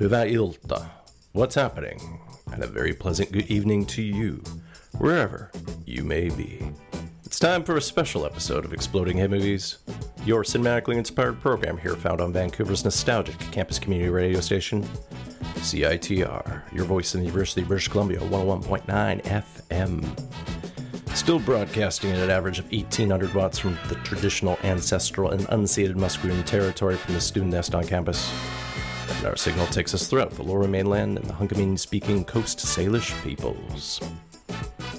Hyvää ilta. What's happening? And a very pleasant good evening to you, wherever you may be. It's time for a special episode of Exploding Head Movies, your cinematically inspired program here found on Vancouver's nostalgic campus community radio station, CITR, your voice in the University of British Columbia, 101.9 FM. Still broadcasting at an average of 1800 watts from the traditional, ancestral, and unceded Musqueam territory from the student nest on campus. And our signal takes us throughout the lower mainland and the Hunkamin speaking Coast Salish peoples.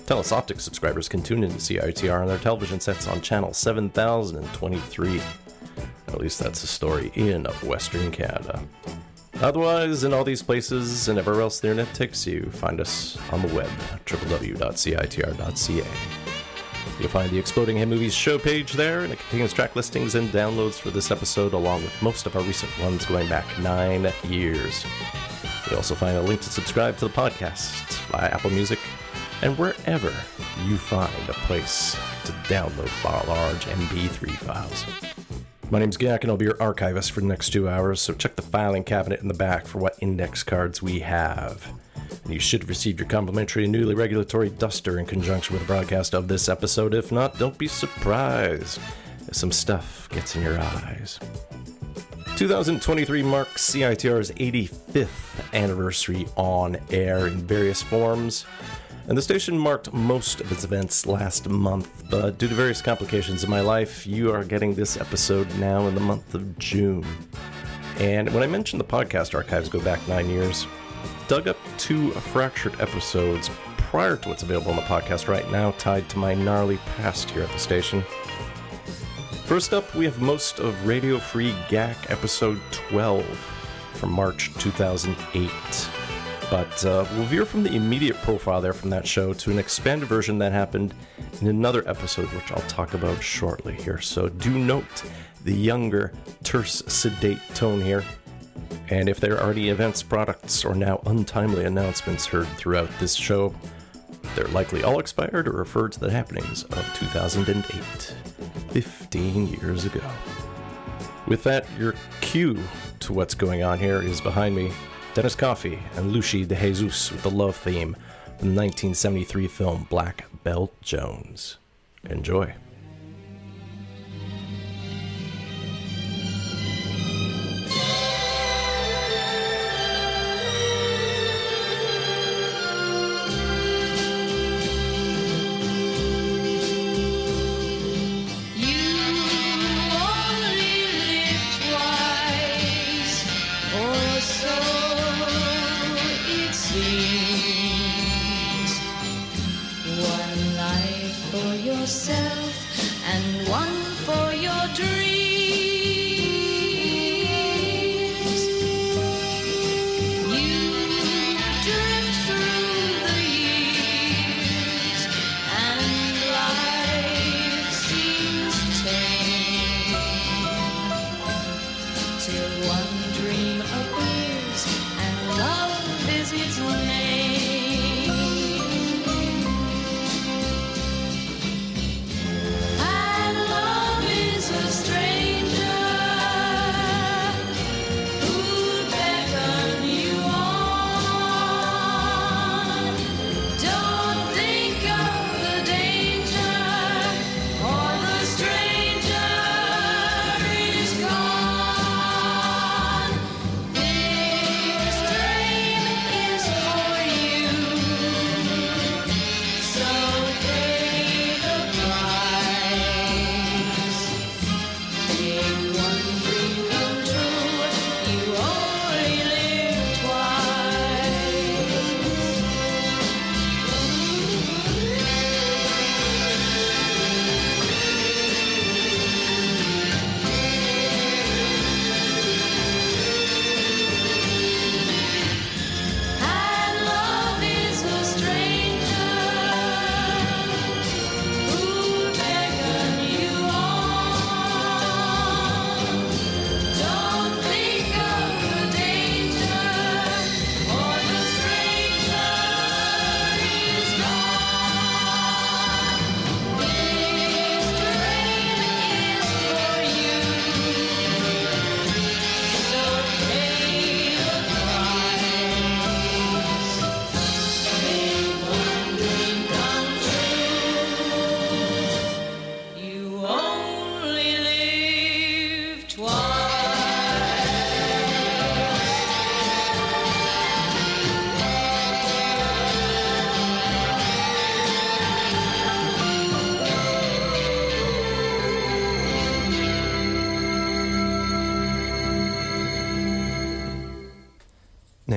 Telus Optic subscribers can tune in into CITR on their television sets on channel 7023. At least that's the story in Western Canada. Otherwise, in all these places and everywhere else the internet takes you, find us on the web, www.citr.ca. You'll find the Exploding Head Movies show page there, and it contains track listings and downloads for this episode, along with most of our recent ones going back nine years. You'll also find a link to subscribe to the podcast via Apple Music and wherever you find a place to download large MP3 files. My name's Gak, and I'll be your archivist for the next two hours, so check the filing cabinet in the back for what index cards we have. And you should have received your complimentary newly regulatory duster in conjunction with the broadcast of this episode. If not, don't be surprised if some stuff gets in your eyes. 2023 marks CITR's 85th anniversary on air in various forms. And the station marked most of its events last month, but due to various complications in my life, you are getting this episode now in the month of June. And when I mentioned the podcast archives go back nine years, dug up two fractured episodes prior to what's available on the podcast right now, tied to my gnarly past here at the station. First up, we have most of Radio Free Gak episode 12 from March 2008 but uh, we'll veer from the immediate profile there from that show to an expanded version that happened in another episode, which I'll talk about shortly here. So do note the younger, terse, sedate tone here. And if there are any events, products, or now untimely announcements heard throughout this show, they're likely all expired or refer to the happenings of 2008, 15 years ago. With that, your cue to what's going on here is behind me Dennis Coffey and Luchi de Jesus with the love theme from the 1973 film Black Belt Jones. Enjoy.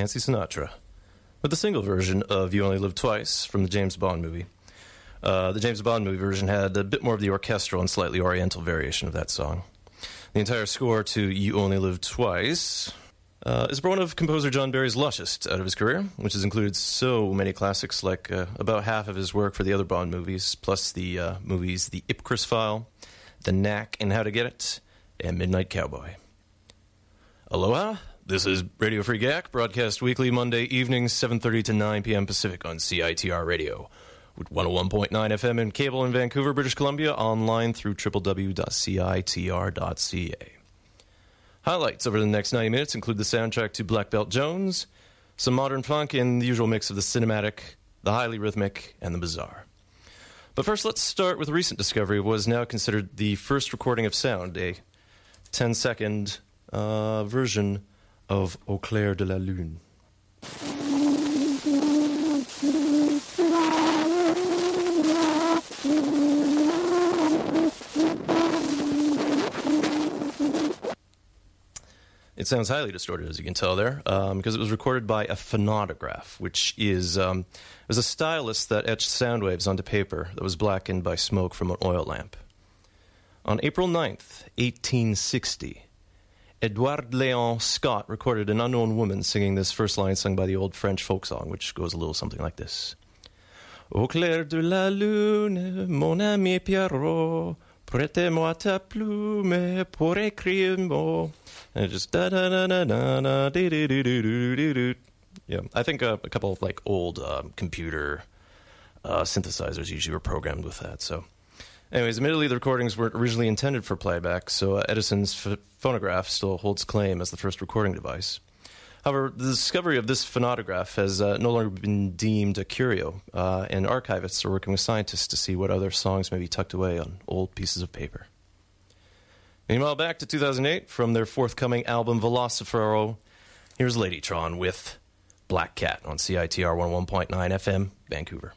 Nancy Sinatra, with the single version of You Only Live Twice from the James Bond movie. Uh, the James Bond movie version had a bit more of the orchestral and slightly oriental variation of that song. The entire score to You Only Live Twice uh, is one of composer John Barry's lushest out of his career, which has included so many classics like uh, about half of his work for the other Bond movies, plus the uh, movies The Ipcress File, The Knack and How to Get It, and Midnight Cowboy. Aloha, this is Radio Free Gak, broadcast weekly Monday evenings, 7.30 to 9 p.m. Pacific on CITR Radio with 101.9 FM and cable in Vancouver, British Columbia, online through www.citr.ca. Highlights over the next 90 minutes include the soundtrack to Black Belt Jones, some modern funk, and the usual mix of the cinematic, the highly rhythmic, and the bizarre. But first, let's start with a recent discovery what is now considered the first recording of sound, a 10 second uh, version of Au clair de la lune. It sounds highly distorted, as you can tell there, um, because it was recorded by a phonautograph, which is um, was a stylus that etched sound waves onto paper that was blackened by smoke from an oil lamp. On April 9th, 1860, Edouard Léon Scott recorded an unknown woman singing this first line sung by the old French folk song, which goes a little something like this. Au clair de la lune, mon ami Pierrot, prêtez-moi ta plume pour écrire mot. And it just da da da da da da dee dee dee dee dee dee dee. Yeah, I think uh, a couple of like old um, computer uh, synthesizers usually were programmed with that. So, anyways, admittedly the recordings weren't originally intended for playback, so uh, Edison's phonograph still holds claim as the first recording device. However, the discovery of this phonograph has uh, no longer been deemed a curio, uh, and archivists are working with scientists to see what other songs may be tucked away on old pieces of paper. Meanwhile, back to 2008, from their forthcoming album Velocifero, here's Ladytron with Black Cat on CITR 101.9 FM, Vancouver.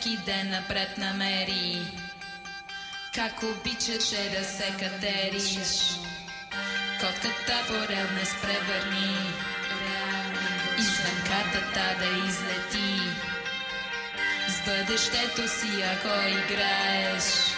Всеки ден напред намери. Как обичаше да се катериш. Котката в орел не спревърни. Извън картата да излети. С бъдещето си ако играеш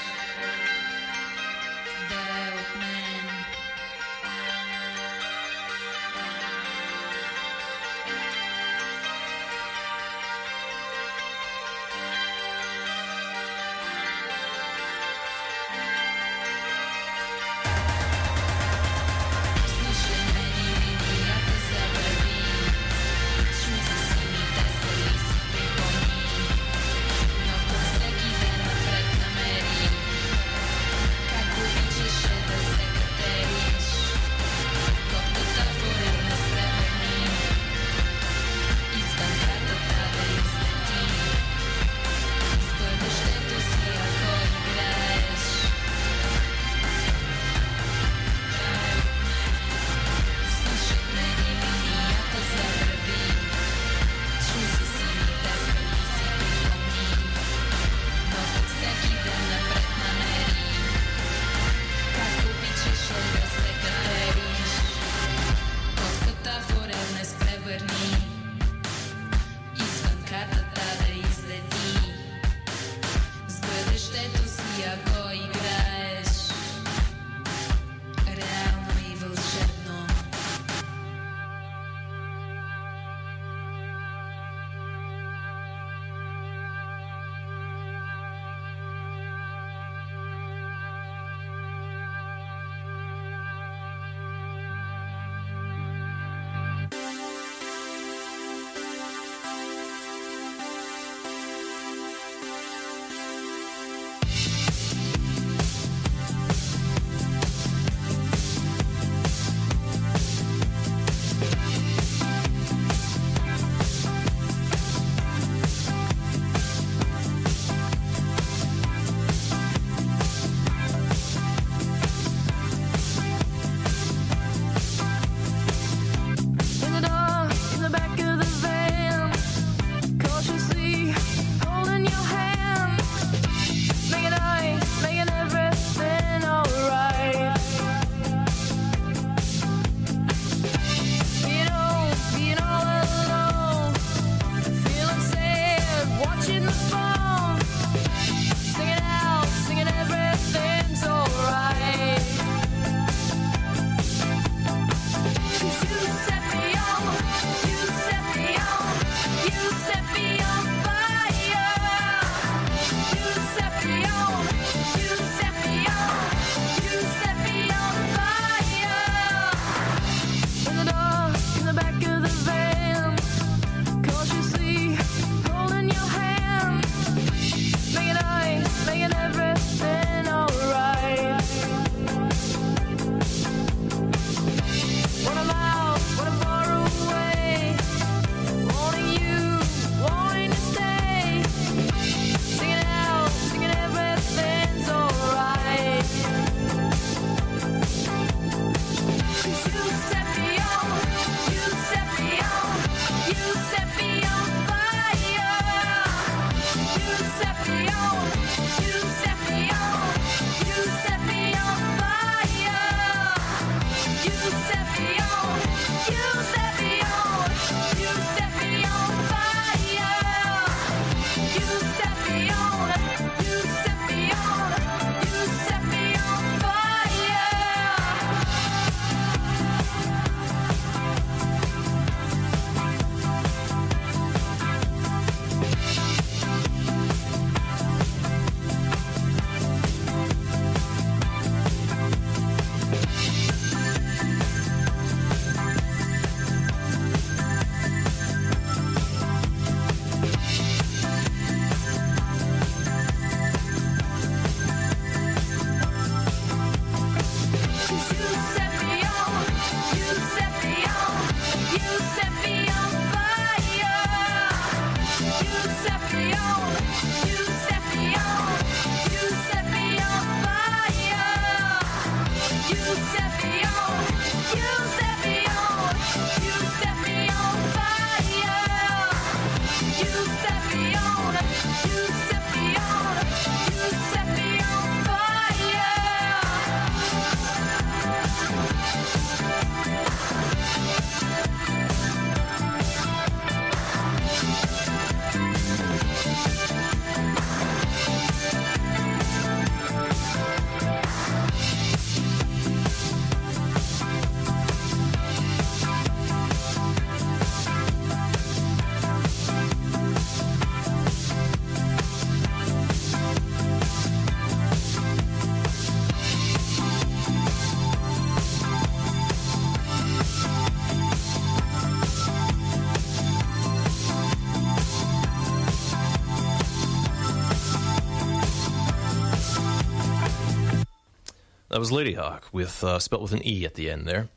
was Ladyhawke, with uh, spelt with an E at the end there.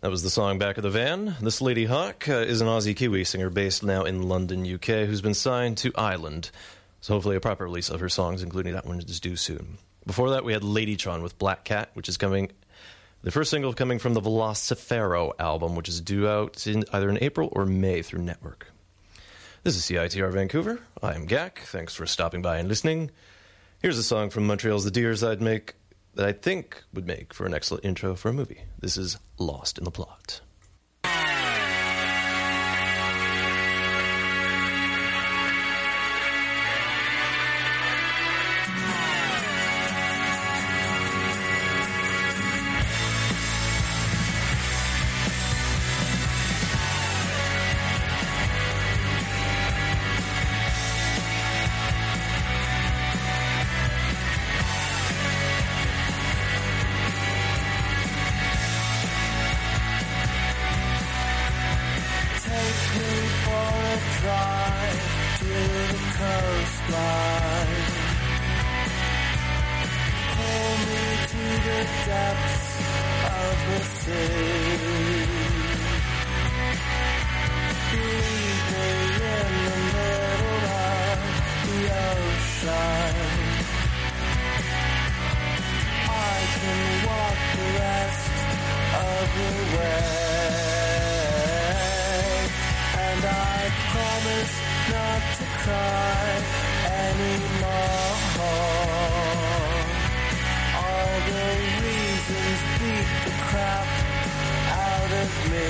That was the song Back of the Van. This Ladyhawke uh, is an Aussie Kiwi singer based now in London, UK, who's been signed to Island. So hopefully a proper release of her songs, including that one, is due soon. Before that, we had Ladytron with Black Cat, which is coming. The first single coming from the Velocifero album, which is due out in either in April or May through Nettwerk. This is CITR Vancouver. I am Gak. Thanks for stopping by and listening. Here's a song from Montreal's The Dears I'd make that I think would make for an excellent intro for a movie. This is Lost in the Plot. Me.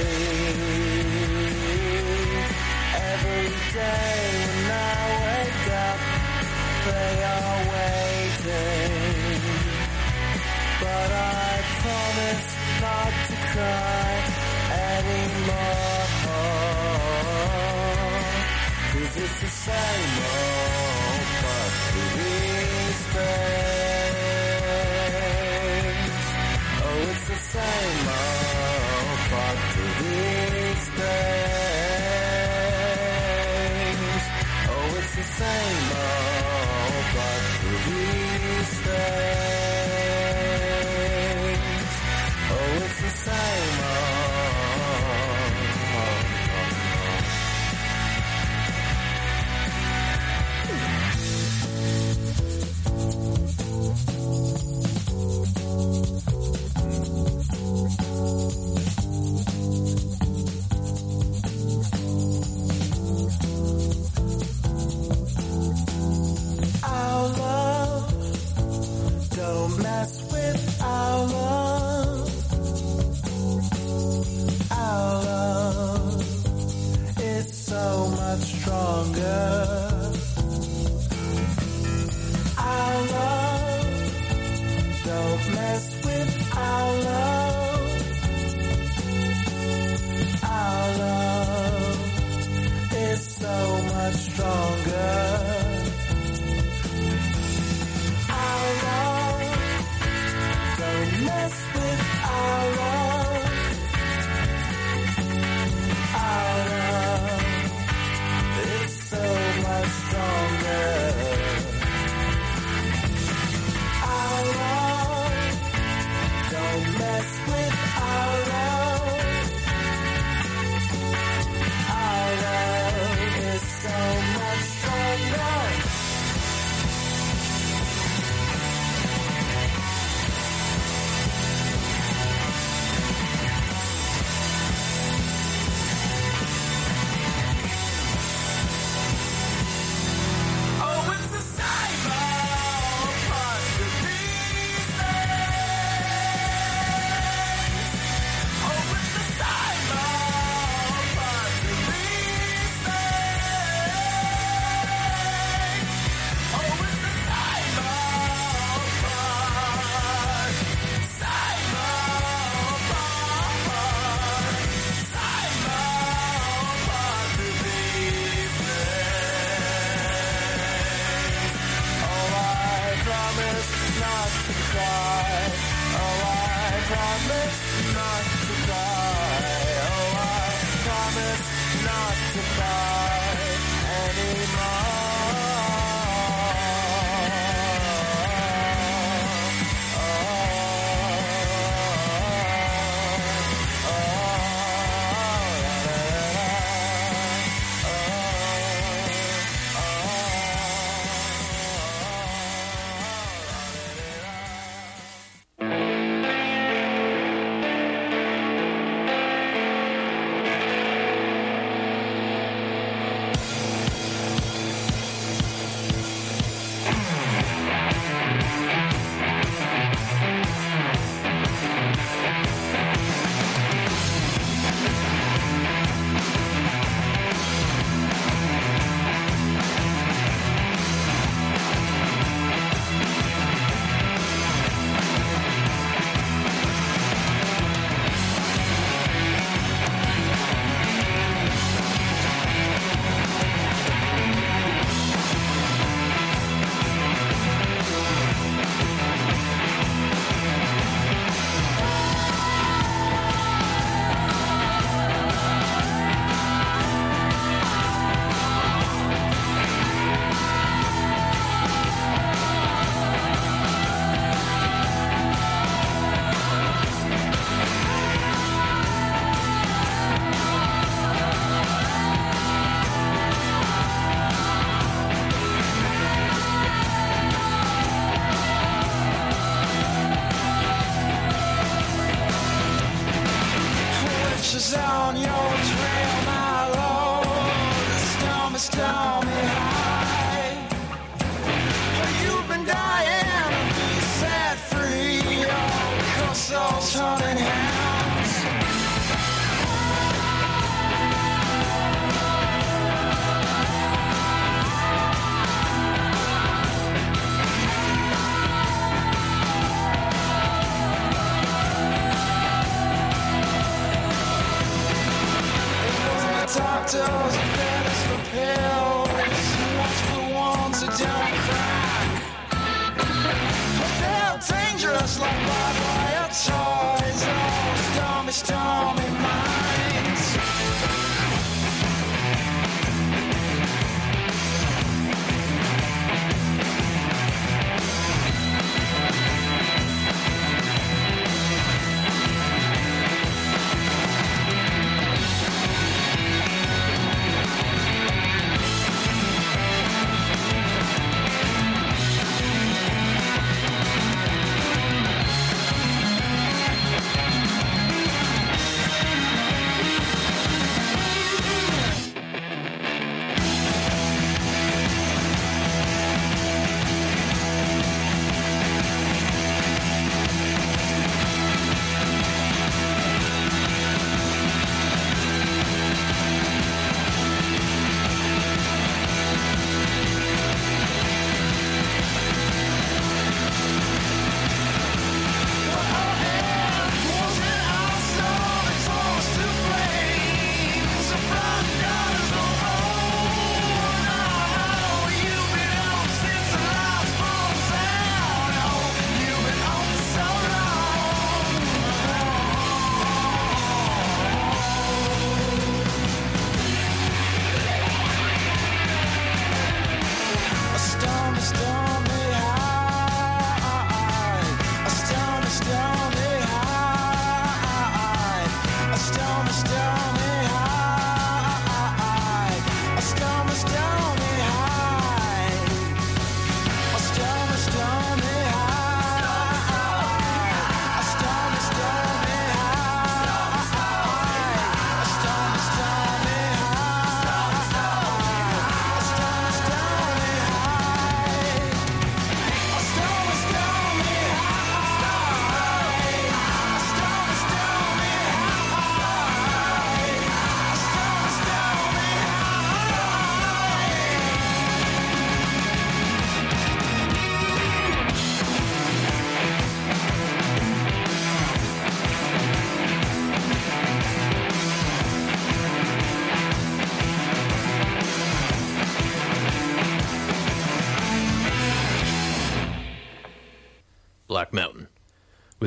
Every day when I wake up, they are waiting. But I promise not to cry anymore. Cause it's the same old but these days. Oh, it's the same old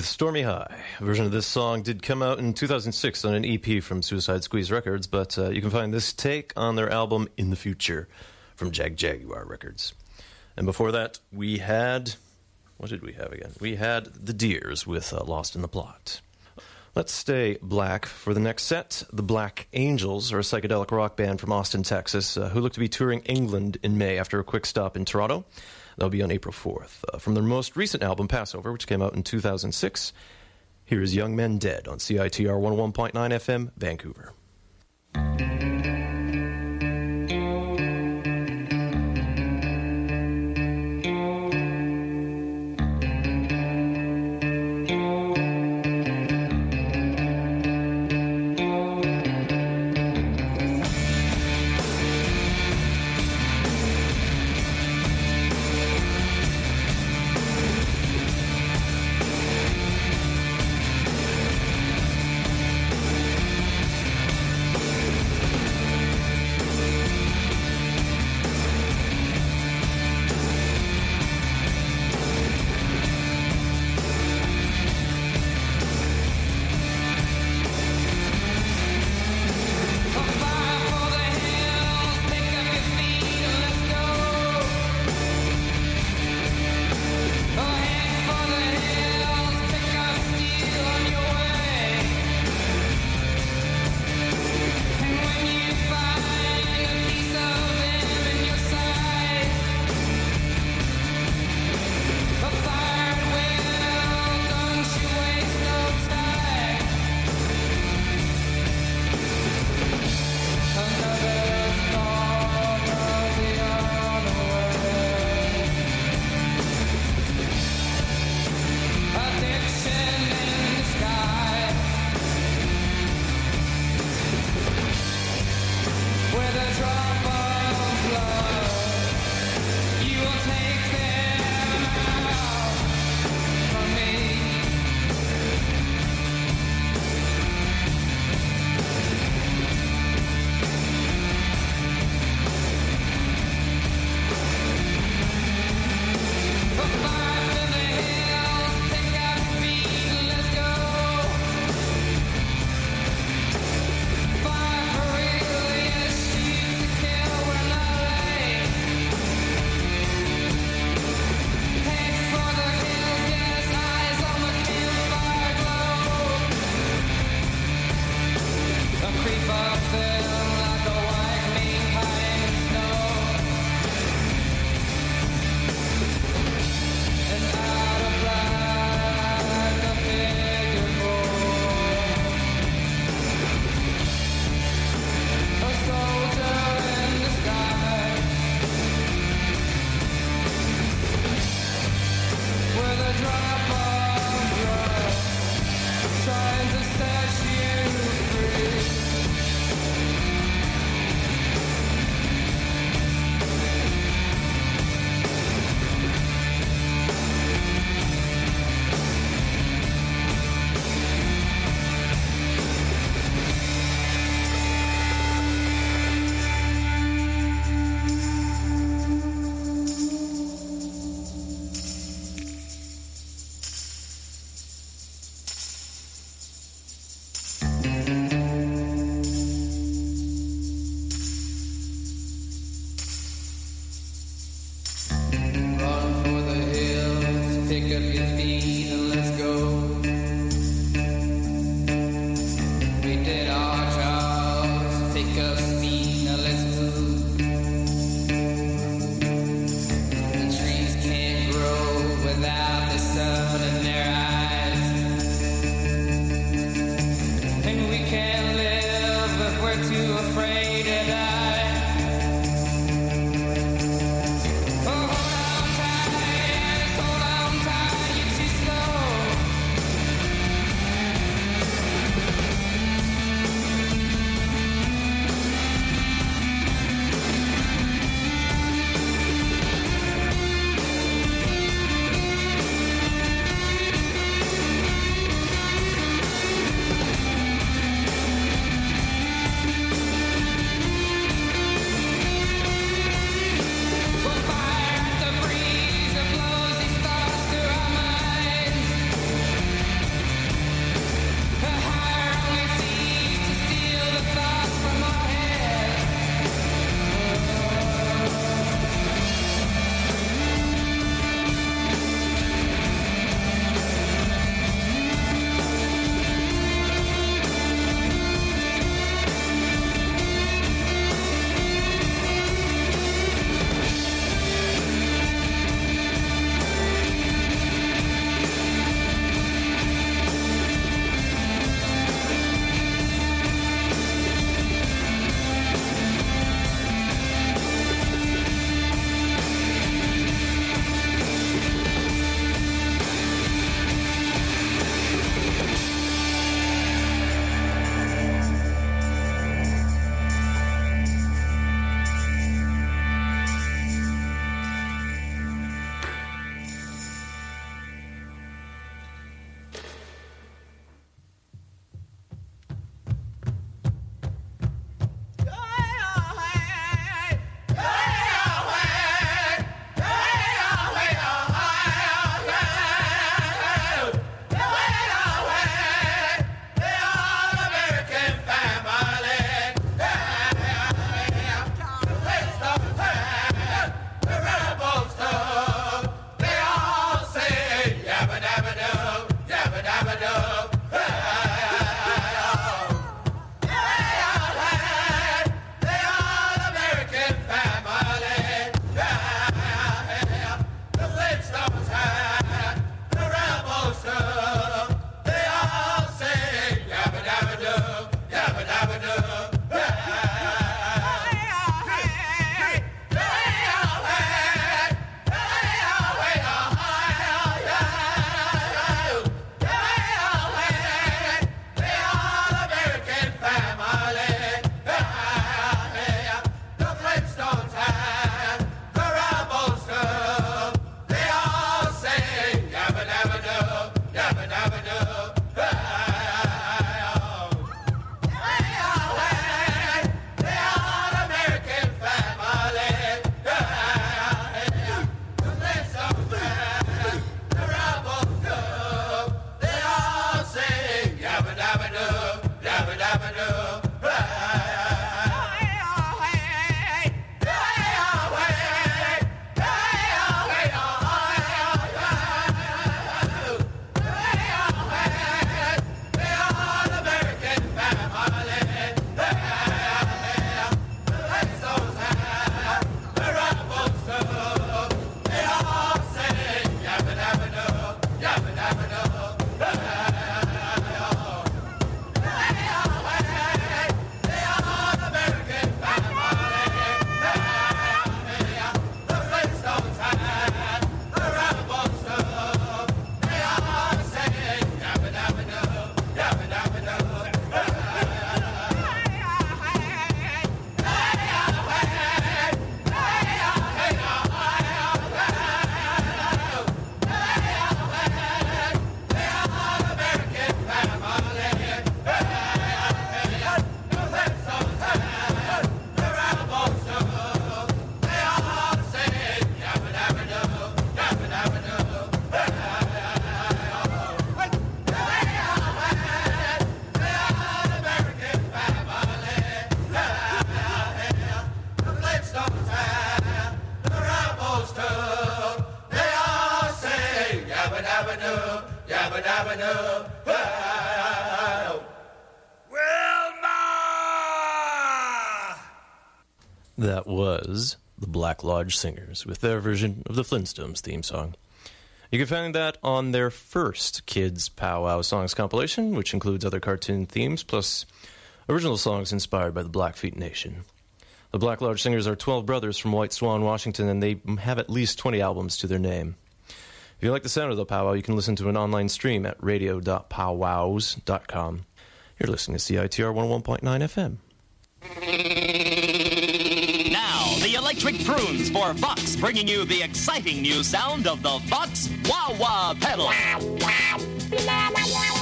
With Stormy High. A version of this song did come out in 2006 on an EP from Suicide Squeeze Records, but uh, you can find this take on their album In the Future from Jagjaguwar Records. And before that, we had. What did we have again? We had The Dears with uh, Lost in the Plot. Let's stay black for the next set. The Black Angels are a psychedelic rock band from Austin, Texas, uh, who look to be touring England in May after a quick stop in Toronto. That'll be on April 4th. Uh, from their most recent album, Passover, which came out in 2006, here is Young Men Dead on CITR 101.9 FM, Vancouver. Lodge Singers with their version of the Flintstones theme song. You can find that on their first Kids Powwow Songs compilation, which includes other cartoon themes plus original songs inspired by the Blackfeet Nation. The Black Lodge Singers are 12 brothers from White Swan, Washington, and they have at least 20 albums to their name. If you like the sound of the powwow, you can listen to an online stream at radio.powwows.com. You're listening to CITR 101.9 FM. Electric prunes for Vox, bringing you the exciting new sound of the Vox Wah Wah pedal.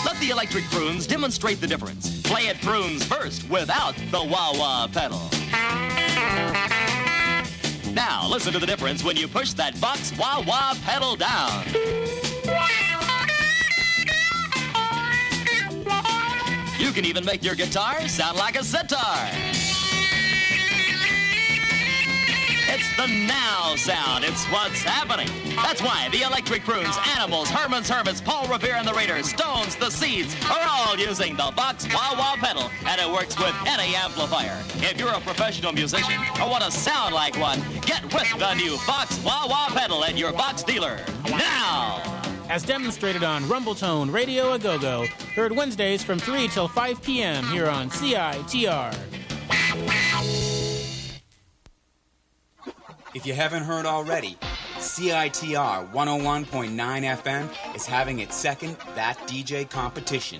Let the electric prunes demonstrate the difference. Play it prunes first without the Wah Wah pedal. Now, listen to the difference when you push that Vox Wah Wah pedal down. You can even make your guitar sound like a sitar. It's the now sound. It's what's happening. That's why the Electric Prunes, Animals, Herman's Hermits, Paul Revere and the Raiders, Stones, the Seeds are all using the Vox Wah Wah pedal, and it works with any amplifier. If you're a professional musician or want to sound like one, get with the new Vox Wah Wah pedal at your Vox dealer. Now! as demonstrated on Rumbletone Radio A Go Go, heard Wednesdays from 3 till 5 p.m. here on CITR. If you haven't heard already, CITR 101.9 FM is having its second That DJ competition.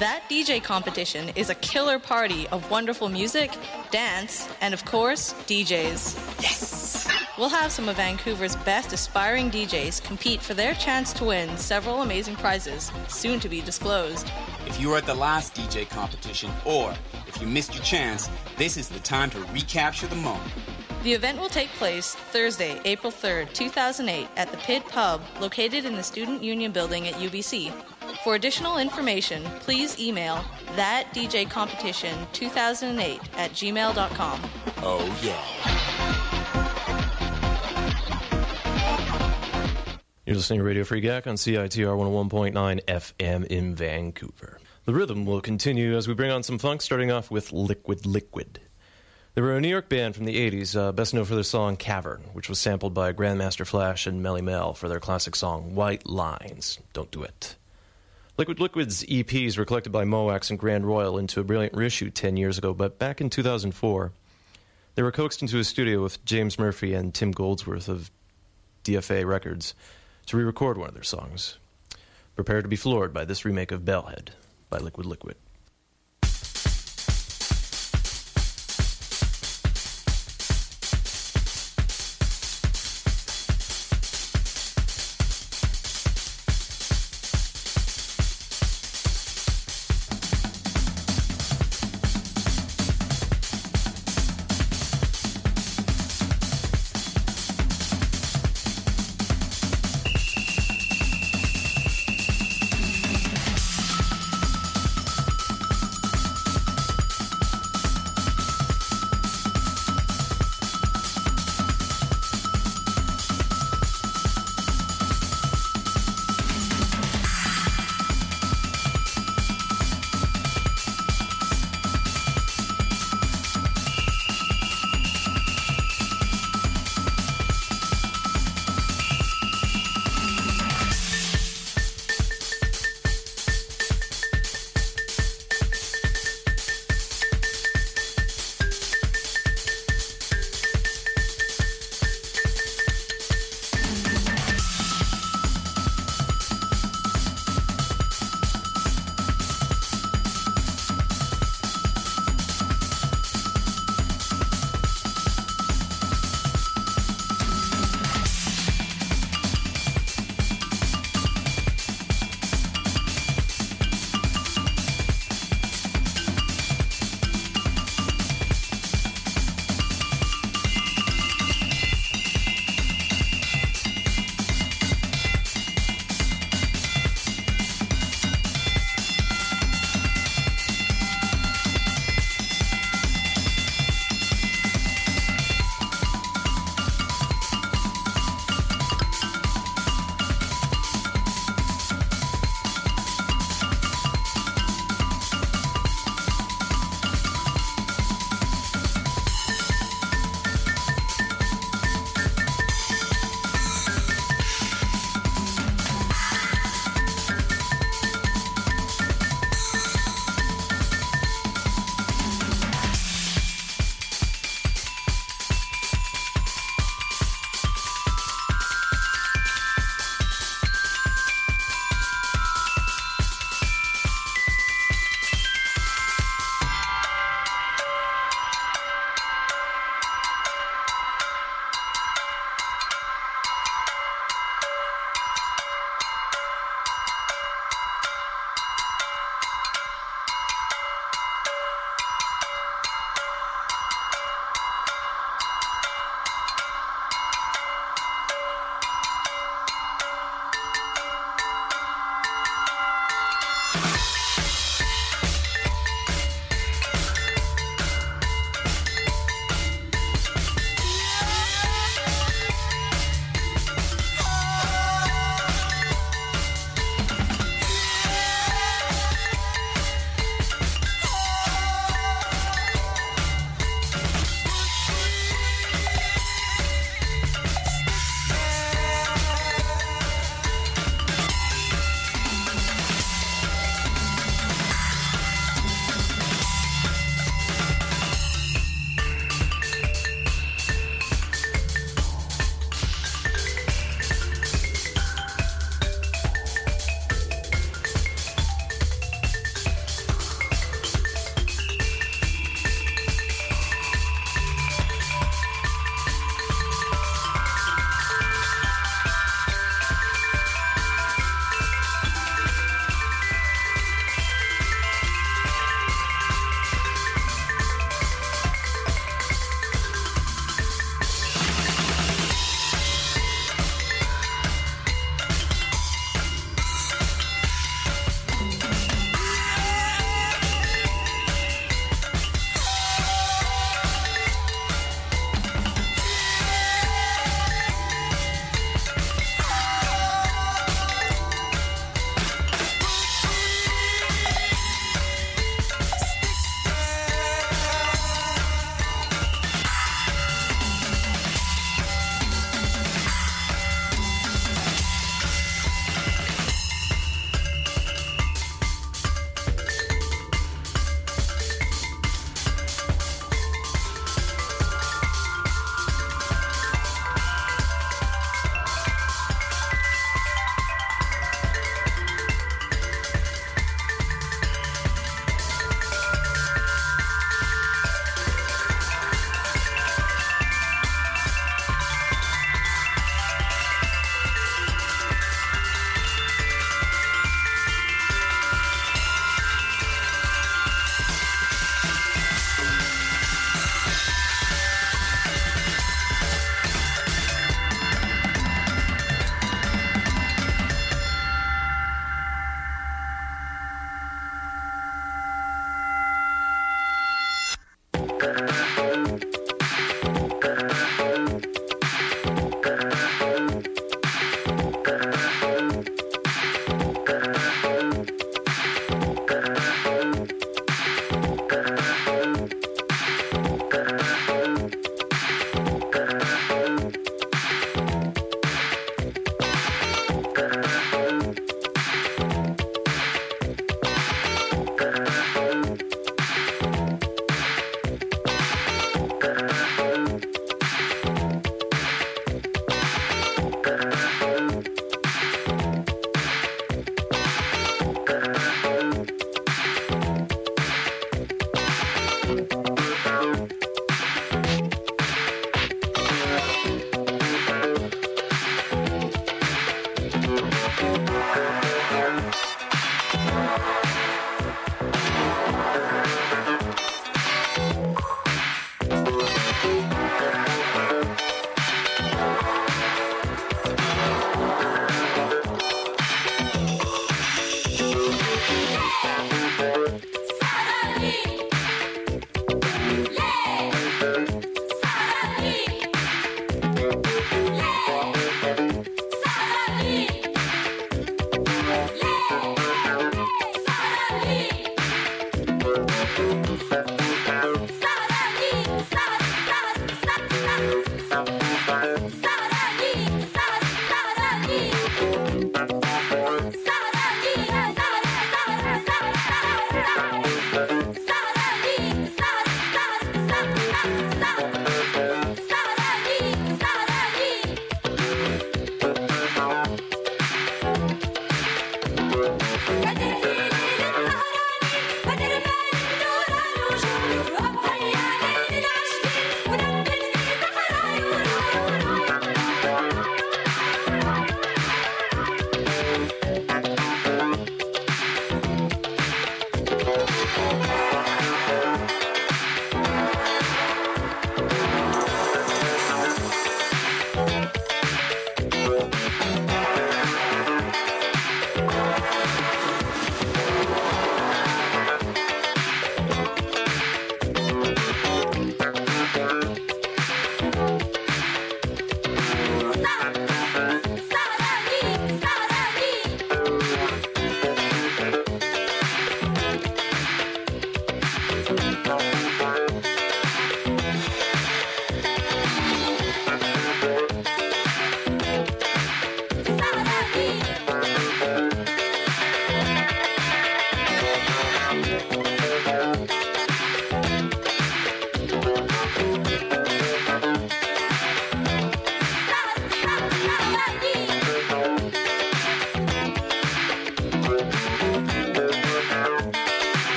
That DJ competition is a killer party of wonderful music, dance, and of course, DJs. Yes! We'll have some of Vancouver's best aspiring DJs compete for their chance to win several amazing prizes, soon to be disclosed. If you were at the last DJ competition or if you missed your chance, this is the time to recapture the moment. The event will take place Thursday, April 3rd, 2008, at the Pit Pub, located in the Student Union Building at UBC. For additional information, please email thatdjcompetition2008 at gmail.com. Oh, yeah. You're listening to Radio Free Gak on CITR 101.9 FM in Vancouver. The rhythm will continue as we bring on some funk, starting off with Liquid Liquid. They were a New York band from the 80s, uh, best known for their song Cavern, which was sampled by Grandmaster Flash and Melle Mel for their classic song White Lines. Don't do it. Liquid Liquid's EPs were collected by Mo' Wax and Grand Royal into a brilliant reissue 10 years ago, but back in 2004, they were coaxed into a studio with James Murphy and Tim Goldsworthy of DFA Records to re record one of their songs. Prepare to be floored by this remake of Bellhead by Liquid Liquid.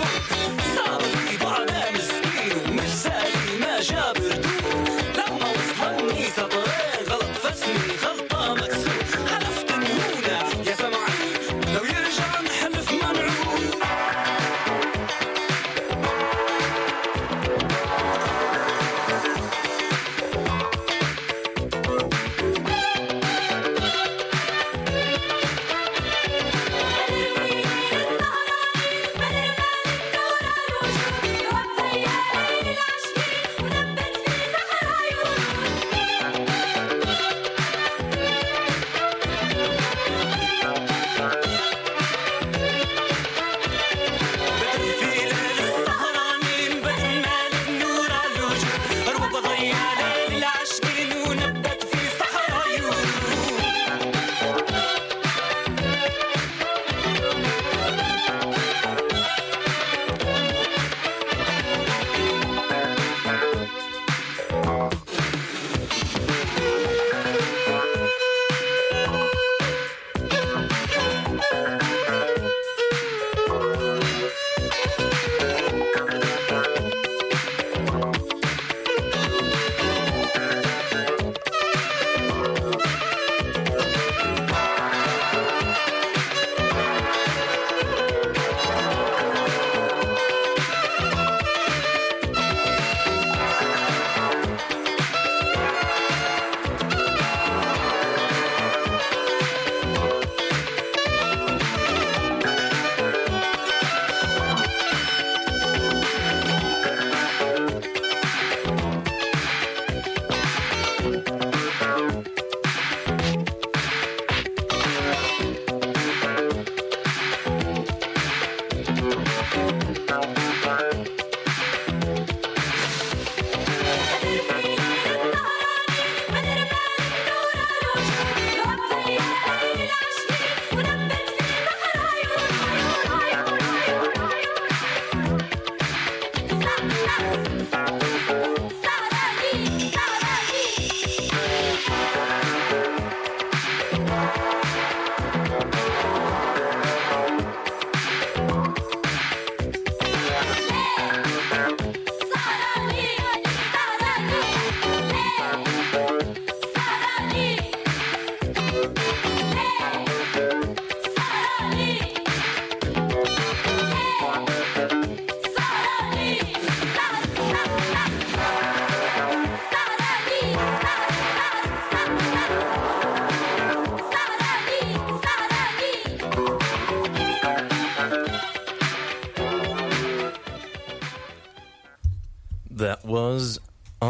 Better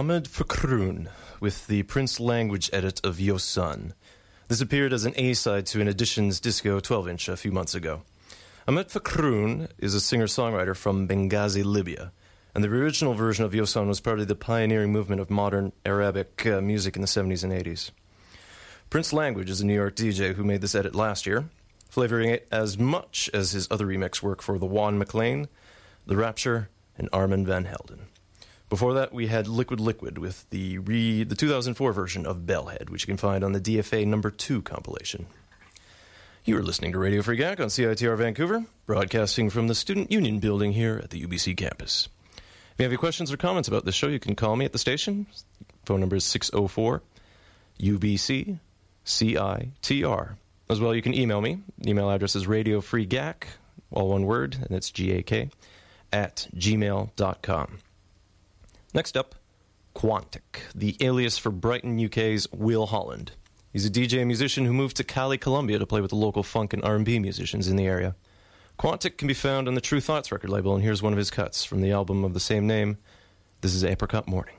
Ahmed Fakroun with the Prince language edit of Yo Sun. This appeared as an A side to an Editions Disco 12 inch a few months ago. Ahmed Fakroun is a singer songwriter from Benghazi, Libya, and the original version of Yo Sun was part of the pioneering movement of modern Arabic uh, music in the 70s and 80s. Prince Language is a New York DJ who made this edit last year, flavoring it as much as his other remix work for The Juan MacLean, The Rapture, and Armand Van Helden. Before that, we had Liquid Liquid with the re- the 2004 version of Bellhead, which you can find on the DFA number 2 compilation. You are listening to Radio Free Gak on CITR Vancouver, broadcasting from the Student Union building here at the UBC campus. If you have any questions or comments about this show, you can call me at the station. Phone number is 604 UBC CITR. As well, you can email me. Email address is radiofreegak, all one word, and it's G A K, at gmail.com. Next up, Quantic, the alias for Brighton, UK's Will Holland. He's a DJ musician who moved to Cali, Colombia to play with the local funk and R&B musicians in the area. Quantic can be found on the Tru Thoughts record label, and here's one of his cuts from the album of the same name. This is Apricot Morning.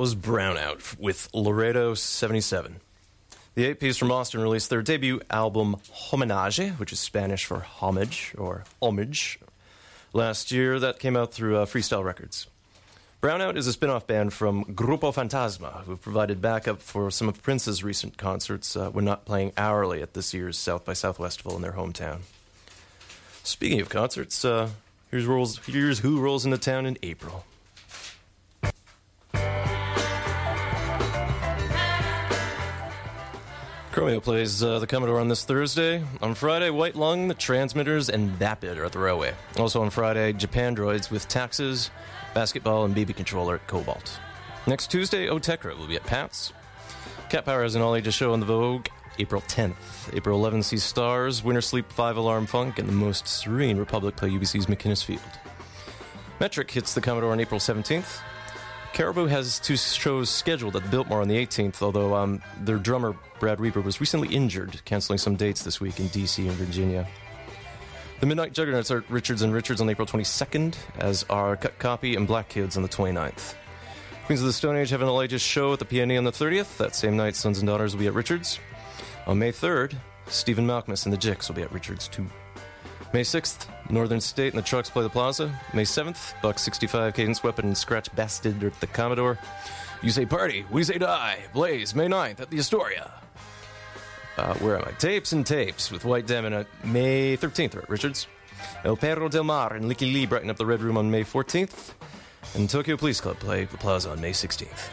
Was Brownout with Laredo 77. The eight piece from Austin released their debut album Homenaje, which is Spanish for homage or homage, last year. That came out through uh, Freestyle Records. Brownout is a spin off band from Grupo Fantasma, who've provided backup for some of Prince's recent concerts uh, when not playing hourly at this year's South by Southwestival in their hometown. Speaking of concerts, uh, here's, rolls, here's who rolls into town in April. Chromeo plays uh, the Commodore on this Thursday. On Friday, White Lung, the Transmitters, and Vapid are at the Railway. Also on Friday, Japandroids with Taxes, Basketball, and BB Controller at Cobalt. Next Tuesday, Otekra will be at Pat's. Cat Power has an all ages show on the Vogue April 10th. April 11th sees Stars, Wintersleep, Five Alarm Funk, and the Most Serene Republic play UBC's McInnes Field. Metric hits the Commodore on April 17th. Caribou has two shows scheduled at the Biltmore on the 18th, although um, their drummer, Brad Reaper, was recently injured, canceling some dates this week in D.C. and Virginia. The Midnight Juggernauts are at Richards and Richards on April 22nd, as are Cut Copy and Black Kids on the 29th. Queens of the Stone Age have an ages show at the PNE on the 30th. That same night, Sons and Daughters will be at Richards. On May 3rd, Stephen Malkmus and the Jicks will be at Richards too. May 6th, Northern State and the Trucks play the Plaza. May 7th, Buck 65, Cadence Weapon, and Scratch Bastid at the Commodore. You say party, we say die. Blaze, May 9th at the Astoria. Uh, where am I? Tapes and Tapes with White Denim at May 13th are at Richards. El Perro del Mar and Lykke Li brighten up the Red Room on May 14th. And Tokyo Police Club play the Plaza on May 16th.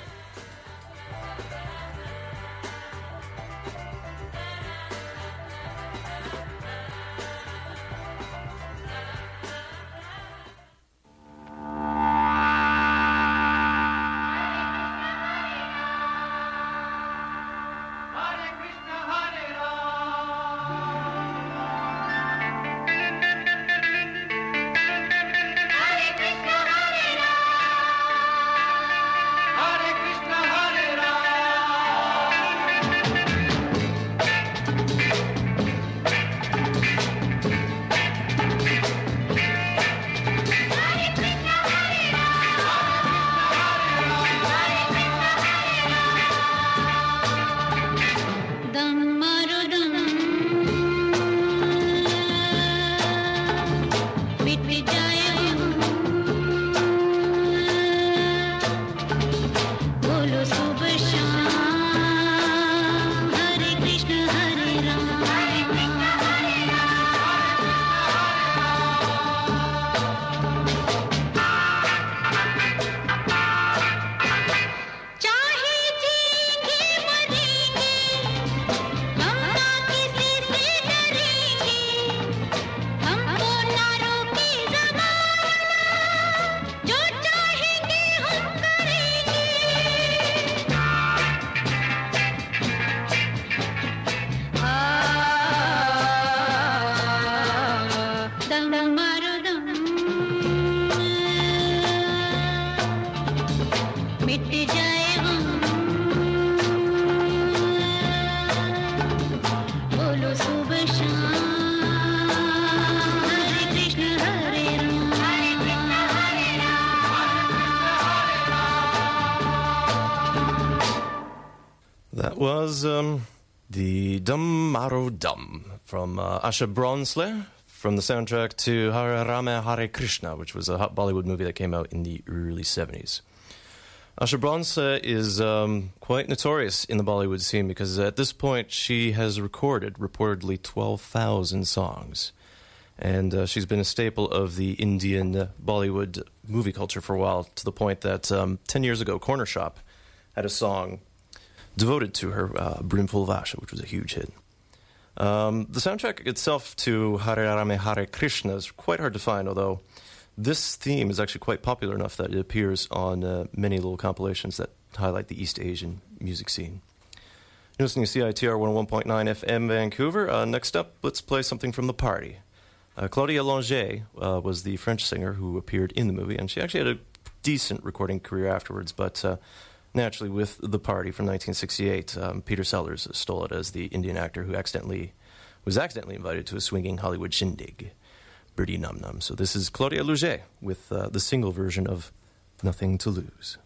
Asha Bhosle from the soundtrack to Hare Rama Hare Krishna, which was a hot Bollywood movie that came out in the early 70s. Asha Bhosle is um, quite notorious in the Bollywood scene because at this point she has recorded reportedly 12,000 songs. And uh, she's been a staple of the Indian Bollywood movie culture for a while, to the point that um, 10 years ago, Cornershop had a song devoted to her, uh, Brimful Asha," which was a huge hit. Um, the soundtrack itself to Hare Rama Hare Krishna is quite hard to find, although this theme is actually quite popular enough that it appears on uh, many little compilations that highlight the East Asian music scene. You're listening to CITR 101.9 FM Vancouver. Uh, next up, let's play something from the party. Uh, Claudine Longet uh, was the French singer who appeared in the movie, and she actually had a decent recording career afterwards, but uh, naturally, with The Party from 1968, um, Peter Sellers stole it as the Indian actor who accidentally was accidentally invited to a swinging Hollywood shindig. Birdie Num Num. So this is Claudine Longet with uh, the single version of Nothing to Lose.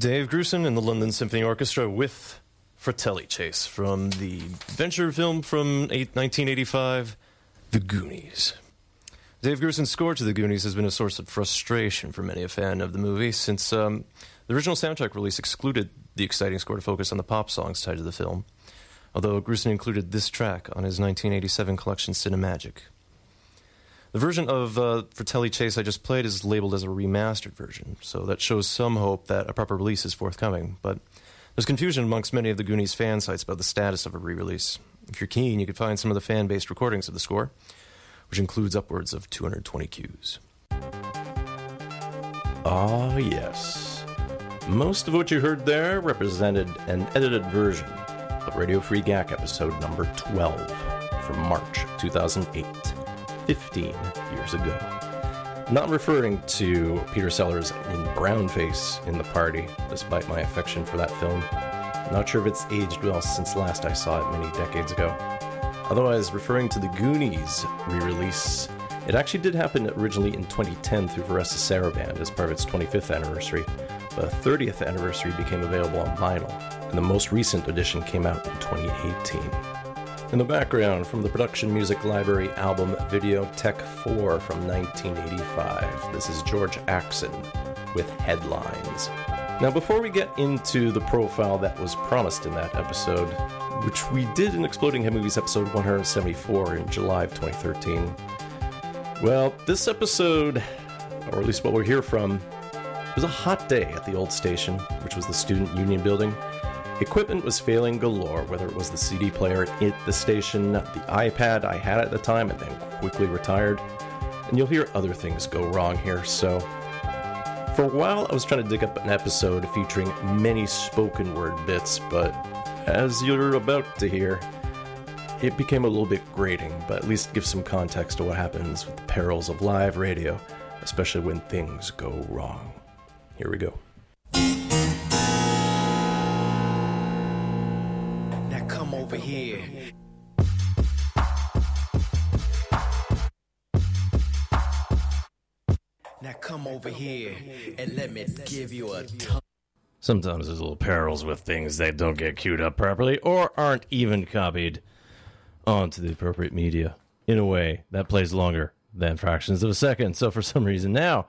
Dave Grusin and the London Symphony Orchestra with Fratelli Chase from the venture film from 1985, The Goonies. Dave Grusin's score to The Goonies has been a source of frustration for many a fan of the movie since um, the original soundtrack release excluded the exciting score to focus on the pop songs tied to the film, although Grusin included this track on his 1987 collection Cinemagic. The version of uh, Fratelli Chase I just played is labeled as a remastered version, so that shows some hope that a proper release is forthcoming. But there's confusion amongst many of the Goonies fan sites about the status of a re release. If you're keen, you can find some of the fan based recordings of the score, which includes upwards of 220 cues. Ah, yes. Most of what you heard there represented an edited version of Radio Free Gak episode number 12 from March 2008, 15 years ago. Not referring to Peter Sellers in brownface in the party, despite my affection for that film. Not sure if it's aged well since last I saw it many decades ago. Otherwise, referring to the Goonies re release, it actually did happen originally in 2010 through Varèse Sarabande as part of its 25th anniversary. The 30th anniversary became available on vinyl, and the most recent edition came out in 2018. In the background, from the Production Music Library album Video Tech 4 from 1985, this is George Axon with Headlines. Now, before we get into the profile that was promised in that episode, which we did in Exploding Head Movies episode 174 in July of 2013, well, this episode, or at least what we're here from, was a hot day at the old station, which was the Student Union Building. Equipment was failing galore, whether it was the CD player at the station, the iPad I had at the time and then quickly retired, and you'll hear other things go wrong here, so. For a while, I was trying to dig up an episode featuring many spoken word bits, but as you're about to hear, it became a little bit grating, but at least gives some context to what happens with the perils of live radio, especially when things go wrong. Here we go. Over here. Now come over here and let me give you. Sometimes there's little perils with things that don't get queued up properly or aren't even copied onto the appropriate media in a way that plays longer than fractions of a second. So for some reason now,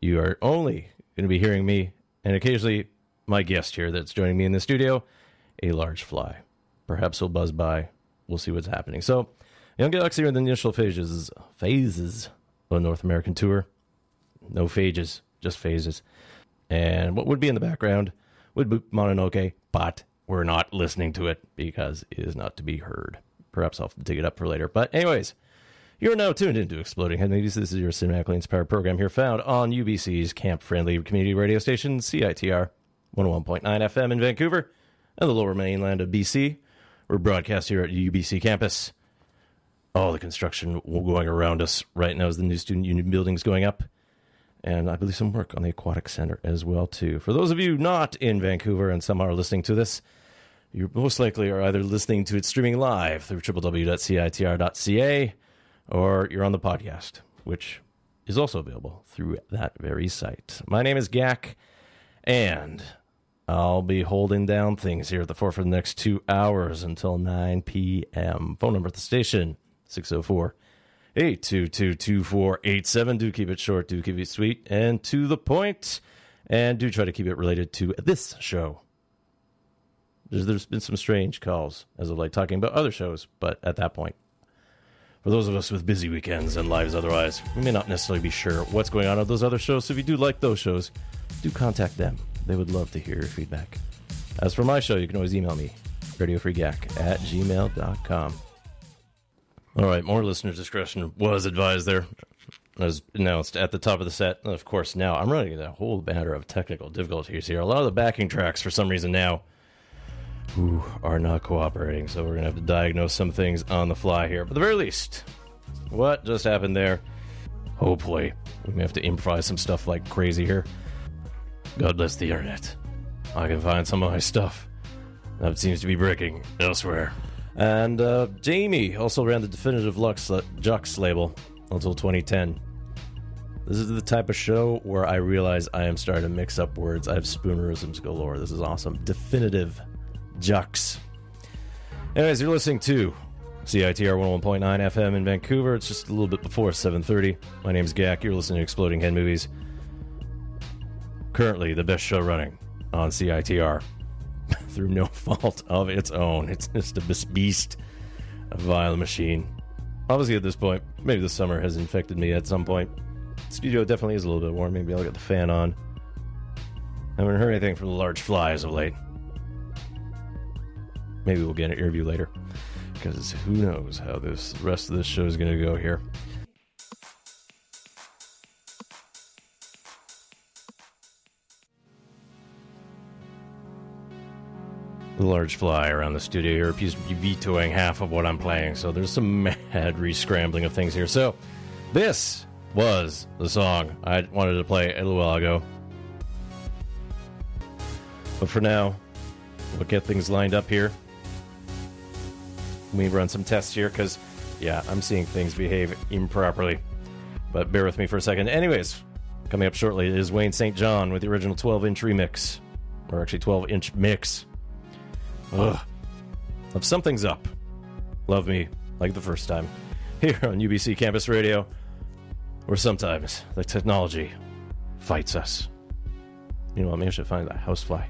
you are only going to be hearing me and occasionally my guest here that's joining me in the studio, a large fly. Perhaps he'll buzz by. We'll see what's happening. So, Young Galaxy are in the initial phases phases of a North American tour. No phages, just phases. And what would be in the background would be Mononoke, but we're not listening to it because it is not to be heard. Perhaps I'll dig it up for later. But, anyways, you're now tuned into Exploding Head Movies. This is your cinematically inspired program here found on UBC's camp friendly community radio station, CITR 101.9 FM in Vancouver and the lower mainland of BC. We're broadcast here at UBC campus. All the construction going around us right now as the new student union building's going up. And I believe some work on the aquatic center as well too. For those of you not in Vancouver and some are listening to this, you most likely are either listening to it streaming live through www.citr.ca or you're on the podcast, which is also available through that very site. My name is Gak, and I'll be holding down things here at the fort for the next two hours until 9 p.m. Phone number at the station 604 822 2487. Do keep it short, do keep it sweet, and to the point, and do try to keep it related to this show. There's, there's been some strange calls as of like talking about other shows, but at that point, for those of us with busy weekends and lives otherwise, we may not necessarily be sure what's going on at those other shows. So if you do like those shows, do contact them. They would love to hear your feedback. As for my show, you can always email me, radiofreegak at gmail.com. All right, more listener discretion was advised there, as announced at the top of the set. Of course, now I'm running into a whole matter of technical difficulties here. A lot of the backing tracks, for some reason now, are not cooperating. So we're going to have to diagnose some things on the fly here. But the very least, what just happened there? Hopefully, we may have to improvise some stuff like crazy here. God bless the internet. I can find some of my stuff that seems to be breaking elsewhere. And uh, Jamie also ran the definitive Lux Jux label until 2010. This is the type of show where I realize I am starting to mix up words. I have spoonerisms galore. This is awesome. Definitive Jux. Anyways, you're listening to CITR 101.9 FM in Vancouver. It's just a little bit before 7:30. My name's Gak. You're listening to Exploding Head Movies. Currently, the best show running on CITR through no fault of its own. It's just a beast, a vile machine. Obviously, at this point, maybe the summer has infected me at some point. Studio definitely is a little bit warm. Maybe I'll get the fan on. I haven't heard anything from the large fly as of late. Maybe we'll get an interview later. Because who knows how this rest of this show is going to go here. Large fly around the studio here He's vetoing half of what I'm playing, so there's some mad re-scrambling of things here. So, this was the song I wanted to play a little while ago. But for now, we'll get things lined up here. We run some tests here because, yeah, I'm seeing things behave improperly. But bear with me for a second. Anyways, coming up shortly is Wayne St. John with the original 12 inch remix. Or actually, 12 inch mix. Ugh. Of Something's Up. Love me like the first time. Here on UBC Campus Radio, where sometimes the technology fights us. You know what? Maybe I should find that housefly.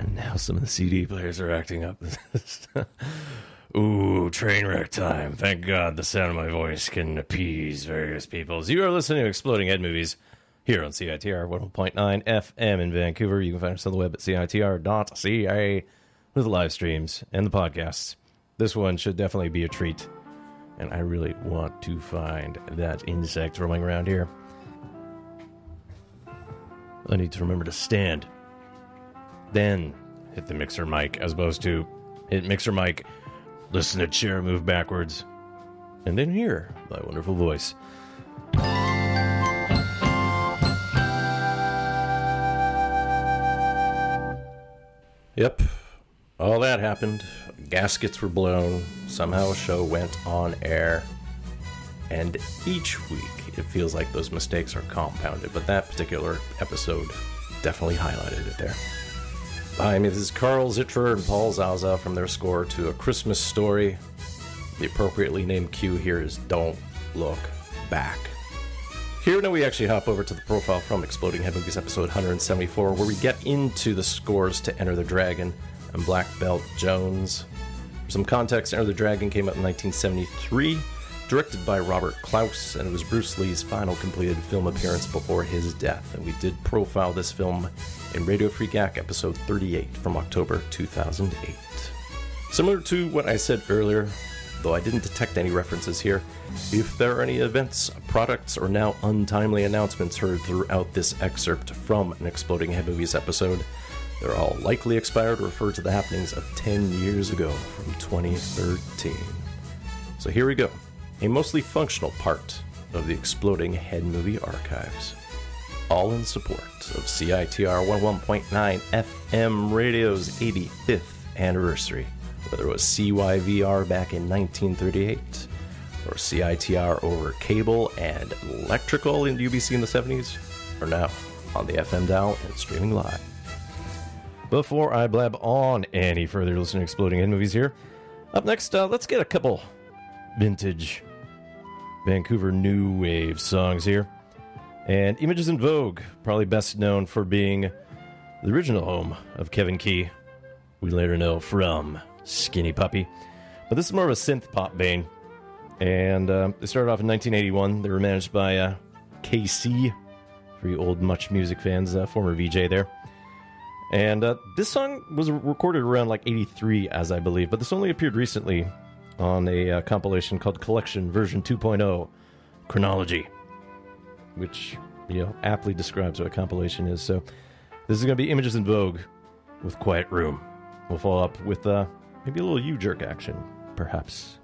And now some of the CD players are acting up. Ooh, train wreck time. Thank God the sound of my voice can appease various peoples. You are listening to Exploding Head Movies here on CITR 101.9 FM in Vancouver. You can find us on the web at CITR.ca with the live streams and the podcasts. This one should definitely be a treat. And I really want to find that insect roaming around here. I need to remember to stand then hit the mixer mic as opposed to hit mixer mic, listen to chair move backwards, and then hear my wonderful voice. Yep, all that happened. Gaskets were blown. Somehow a show went on air. And each week it feels like those mistakes are compounded, but that particular episode definitely highlighted it there. Hi, this is Carl Zittrer and Paul Zaza from their score to A Christmas Story. The appropriately named cue here is Don't Look Back. Here now we actually hop over to the profile from Exploding Head Movies episode 174, where we get into the scores to Enter the Dragon and Black Belt Jones. For some context, Enter the Dragon came out in 1973, directed by Robert Clouse, and it was Bruce Lee's final completed film appearance before his death. And we did profile this film in Radio Free Gak episode 38 from October 2008. Similar to what I said earlier, though I didn't detect any references here, if there are any events, products, or now untimely announcements heard throughout this excerpt from an Exploding Head Movies episode, they're all likely expired refer to the happenings of 10 years ago from 2013. So here we go, a mostly functional part of the Exploding Head Movie archives. All in support of CITR 11.9 FM radio's 85th anniversary, whether it was CYVR back in 1938 or CITR over cable and electrical in UBC in the 70s, or now on the FM dial and streaming live. Before I blab on any further, listening to Exploding Head Movies here, up next, uh, let's get a couple vintage Vancouver new wave songs here. And Images in Vogue, probably best known for being the original home of cEvin Key. We later know from Skinny Puppy. But this is more of a synth pop band. And uh, they started off in 1981. They were managed by uh, KC, for you old Much Music fans, uh, former VJ there. And uh, this song was recorded around like 83, as I believe, but this only appeared recently on a uh, compilation called Collection Version 2.0 Chronology which you know aptly describes what a compilation is. So this is going to be Images in Vogue with Quiet Room. We'll follow up with uh, maybe a little U jerk action, perhaps.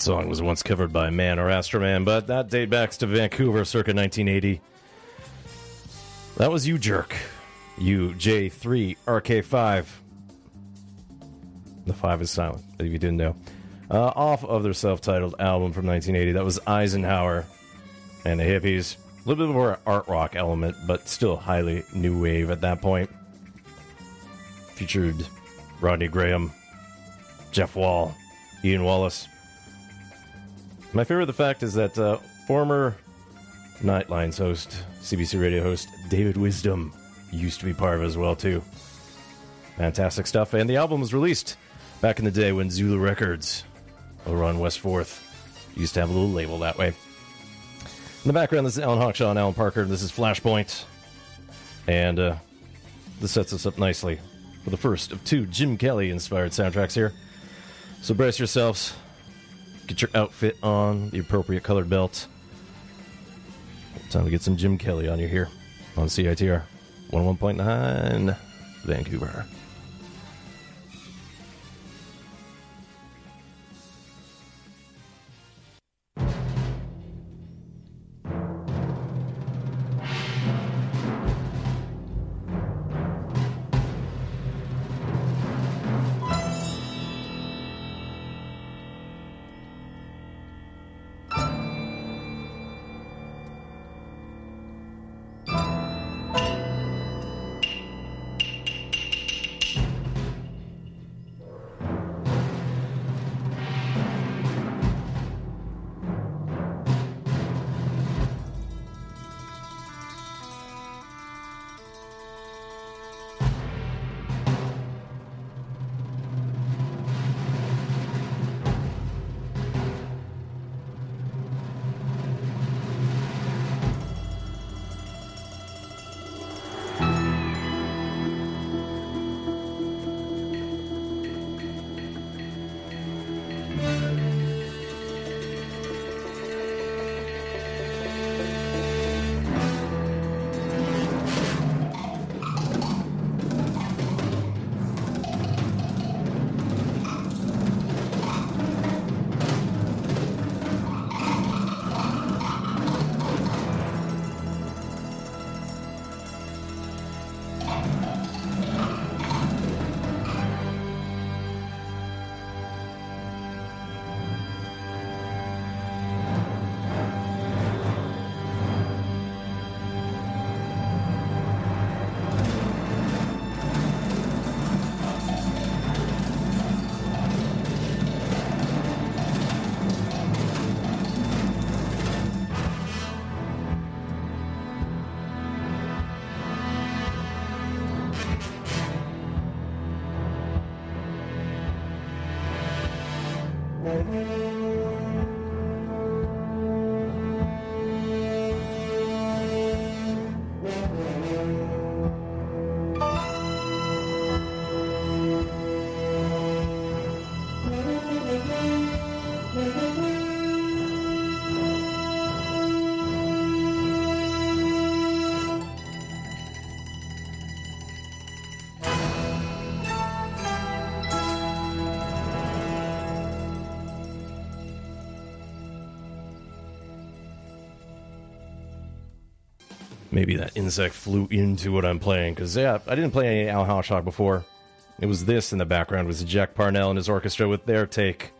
Song was once covered by Man or Astroman, but that date backs to Vancouver circa 1980. That was You Jerk. You J3 RK5. The 5 is silent, if you didn't know. Uh, off of their self titled album from 1980. That was Eisenhower and the Hippies. A little bit more art rock element, but still highly new wave at that point. Featured Rodney Graham, Jeff Wall, Ian Wallace. My favorite of the fact is that uh, former Nightlines host, CBC radio host David Wisdom used to be part of it as well too. Fantastic stuff, and the album was released back in the day when Zulu Records over on West Fourth used to have a little label that way. In the background, this is Alan Hawkshaw and Alan Parker. This is Flashpoint, and uh, this sets us up nicely for the first of two Jim Kelly inspired soundtracks here. So brace yourselves. Get your outfit on, the appropriate colored belt. Time to get some Jim Kelly on you here on CITR 101.9 Vancouver. Maybe that insect flew into what I'm playing because yeah, I didn't play any Al Hawkshaw before. It was this in the background was Jack Parnell and his orchestra with their take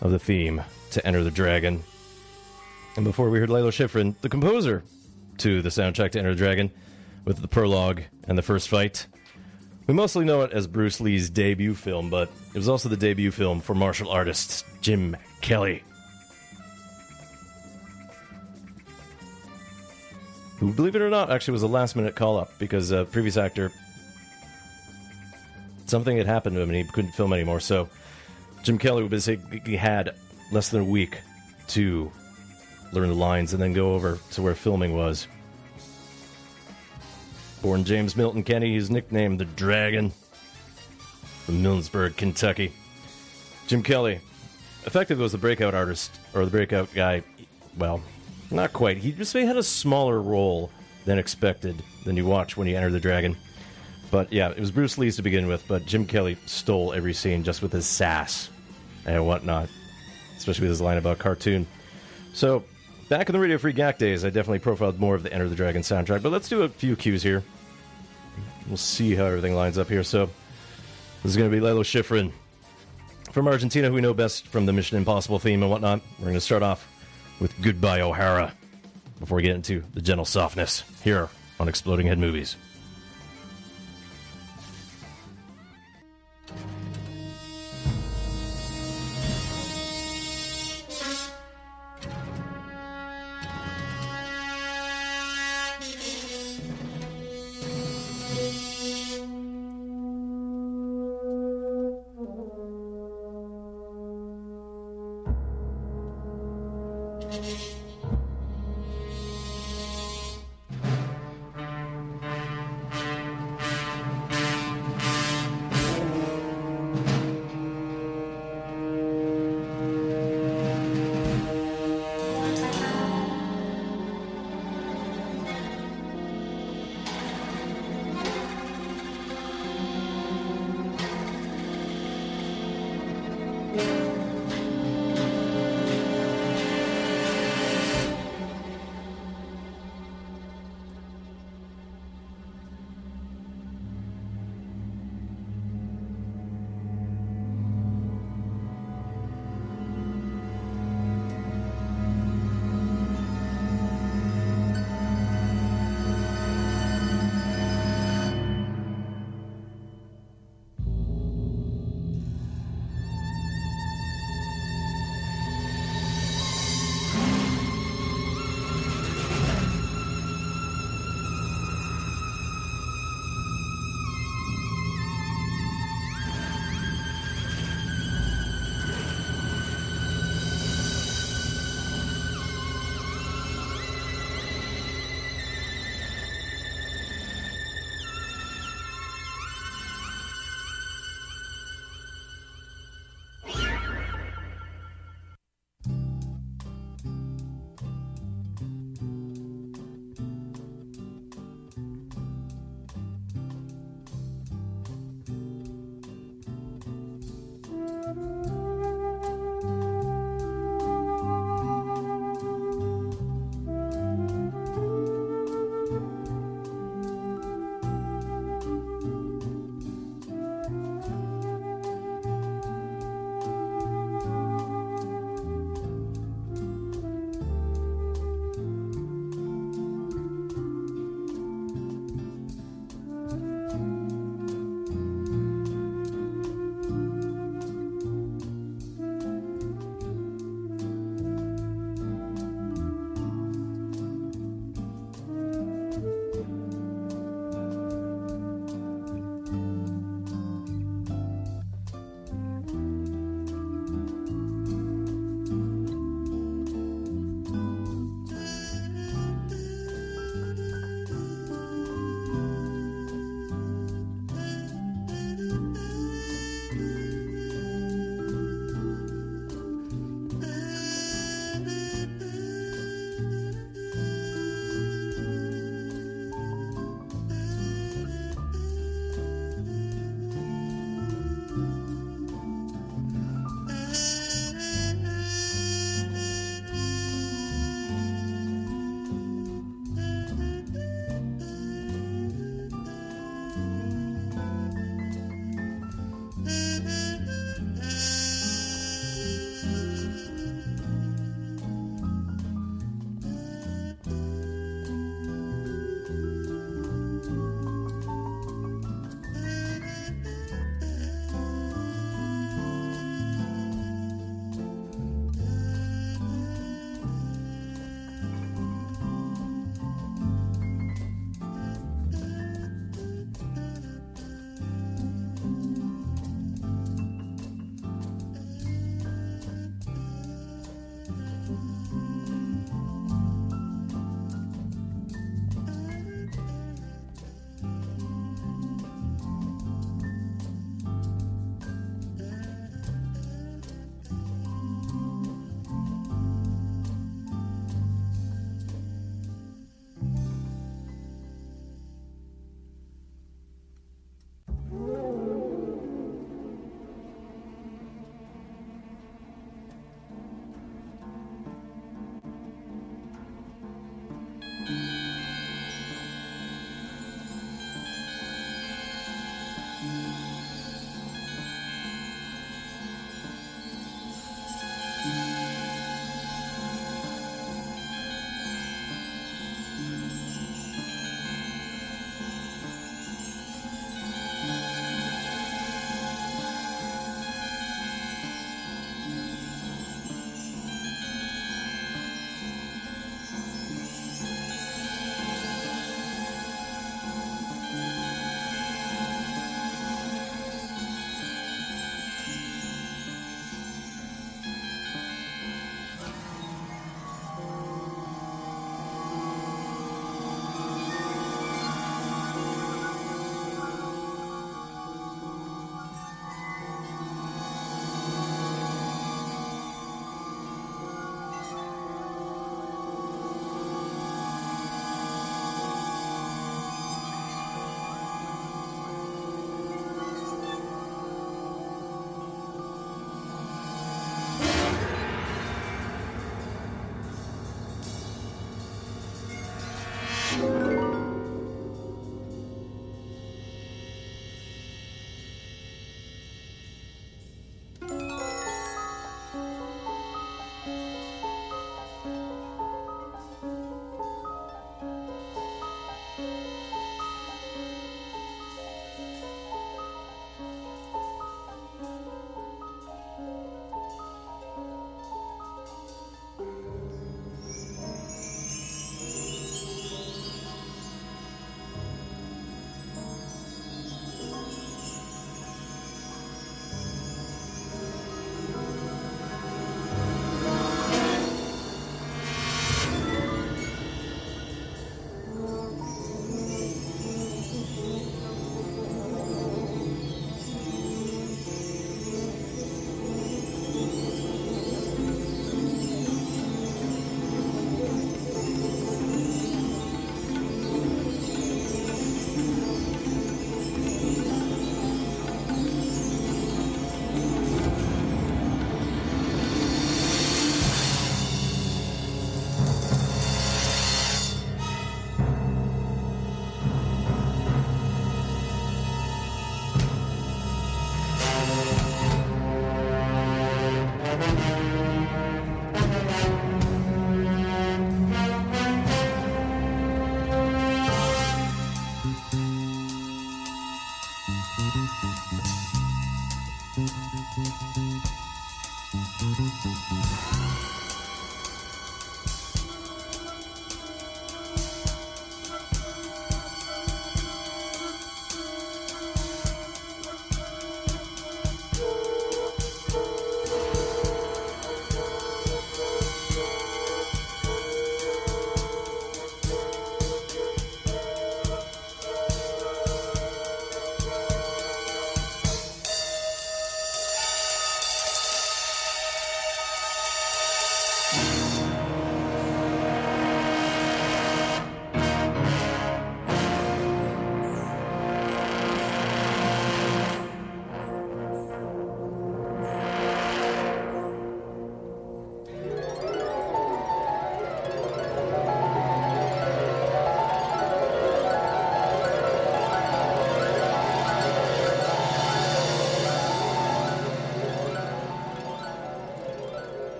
of the theme to Enter the Dragon. And before we heard Lalo Schifrin, the composer to the soundtrack to Enter the Dragon, with the prologue and the first fight. We mostly know it as Bruce Lee's debut film, but it was also the debut film for martial artist Jim Kelly. Who, believe it or not, actually was a last minute call up because a previous actor, something had happened to him and he couldn't film anymore. So Jim Kelly basically had less than a week to learn the lines and then go over to where filming was. Born James Milton Kenny, he's nicknamed the Dragon from Millersburg, Kentucky. Jim Kelly, effectively was the breakout artist or the breakout guy. Well, not quite. He just had a smaller role than expected than you watch when you enter the Dragon. But yeah, it was Bruce Lee's to begin with, but Jim Kelly stole every scene just with his sass and whatnot, especially with his line about cartoon. So, back in the Radio Free Gak days, I definitely profiled more of the Enter the Dragon soundtrack, but let's do a few cues here. We'll see how everything lines up here. So, this is going to be Lalo Schifrin from Argentina, who we know best from the Mission Impossible theme and whatnot. We're going to start off with Goodbye O'Hara before we get into the gentle softness here on Exploding Head Movies.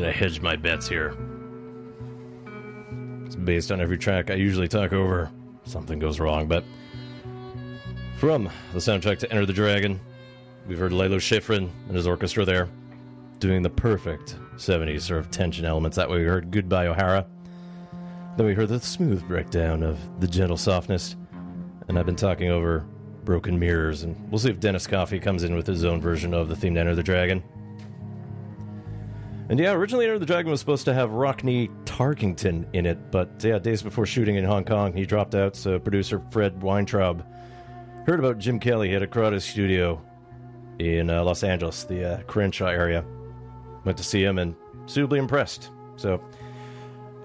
Gonna hedge my bets here. It's based on every track I usually talk over. Something goes wrong, but from the soundtrack to Enter the Dragon, we've heard Lalo Schifrin and his orchestra there doing the perfect 70s sort of tension elements. That way we heard Goodbye O'Hara. Then we heard the smooth breakdown of the gentle softness. And I've been talking over Broken Mirrors, and we'll see if Dennis Coffey comes in with his own version of the theme to Enter the Dragon. And yeah, originally Enter the Dragon was supposed to have Rockne Tarkington in it, but yeah, days before shooting in Hong Kong, he dropped out, so producer Fred Weintraub heard about Jim Kelly at a Crowded studio in uh, Los Angeles, the uh, Crenshaw area. Went to see him and suitably impressed. So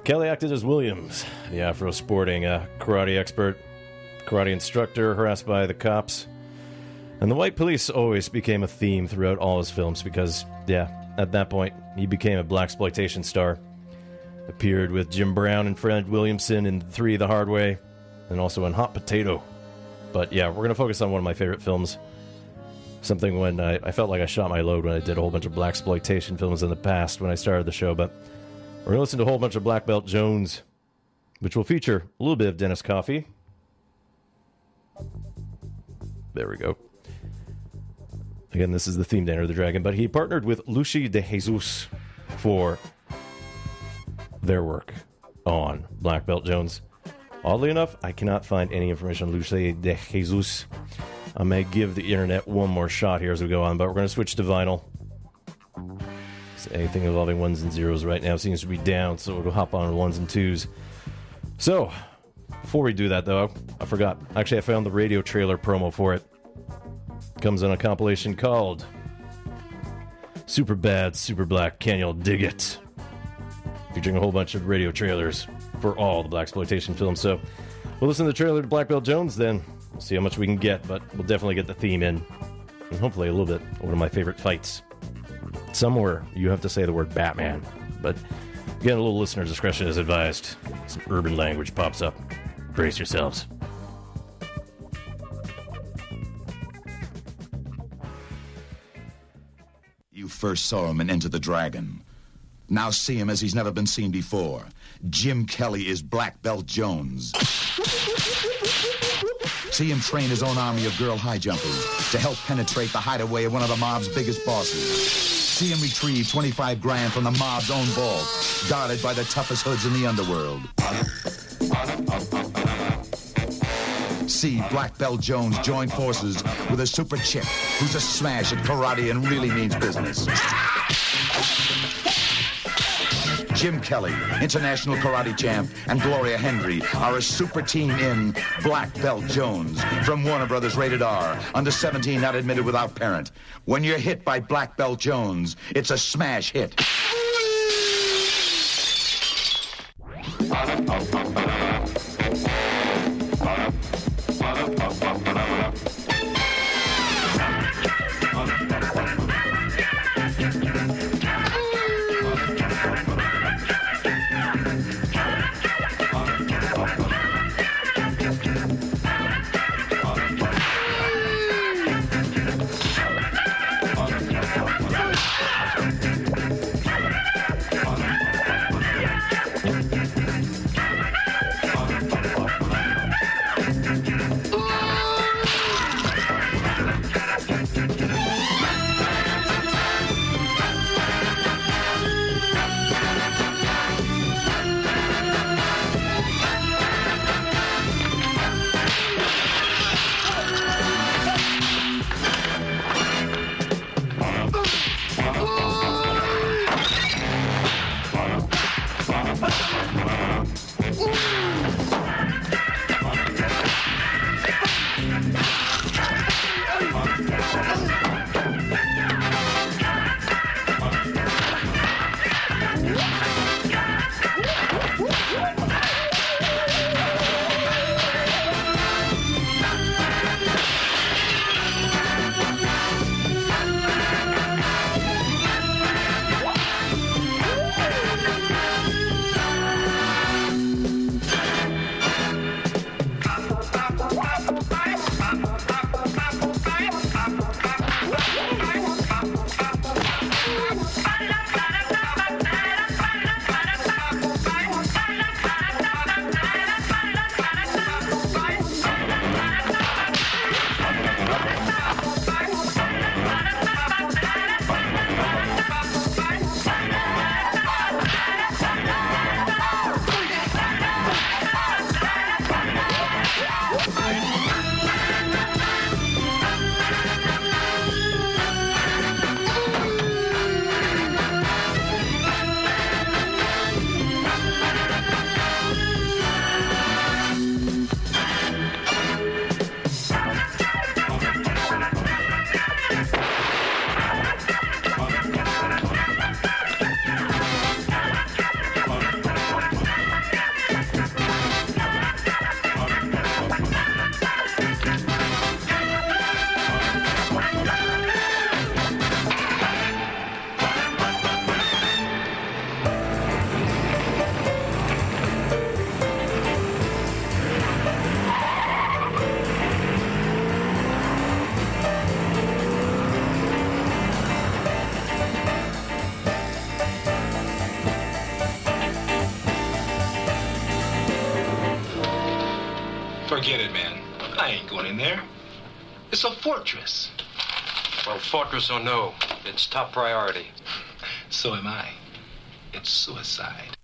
Kelly acted as Williams, the Afro sporting uh, karate expert, karate instructor harassed by the cops. And the white police always became a theme throughout all his films because, yeah, at that point, he became a black exploitation star. Appeared with Jim Brown and Fred Williamson in Three the Hard Way, and also in Hot Potato. But yeah, we're to focus on one of my favorite films. Something when I, I felt like I shot my load when I did a whole bunch of black exploitation films in the past when I started the show. But we're to listen to a whole bunch of Black Belt Jones, which will feature a little bit of Dennis Coffey. There we go. Again, this is the theme to Enter the Dragon, but he partnered with Luchi de Jesus for their work on Black Belt Jones. Oddly enough, I cannot find any information on Luchi de Jesus. I may give the internet one more shot here as we go on, but we're going to switch to vinyl. So anything involving ones and zeros right now seems to be down, so we'll hop on to ones and twos. So, Before we do that, though, I forgot. Actually, I found the radio trailer promo for it. Comes on a compilation called Super Bad, Super Black, Can Y'all Dig It? Featuring a whole bunch of radio trailers for all the black exploitation films. So we'll listen to the trailer to Black Belt Jones then. We'll see how much we can get, but we'll definitely get the theme in. And hopefully a little bit one of my favorite fights. Somewhere you have to say the word Batman, but again, a little listener discretion is advised. Some urban language pops up. Brace yourselves. You first saw him in Enter the Dragon. Now see him as he's never been seen before. Jim Kelly is Black Belt Jones. See him train his own army of girl high jumpers to help penetrate the hideaway of one of the mob's biggest bosses. See him retrieve 25 grand from the mob's own vault, guarded by the toughest hoods in the underworld. See Black Belt Jones join forces with a super chick who's a smash at karate and really means business. Jim Kelly, international karate champ, and Gloria Hendry are a super team in Black Belt Jones from Warner Brothers Rated R, under 17 not admitted without parent. When you're hit by Black Belt Jones, it's a smash hit. Forget it, man. I ain't going in there. It's a fortress. Well, fortress or no, it's top priority. So am I. It's suicide.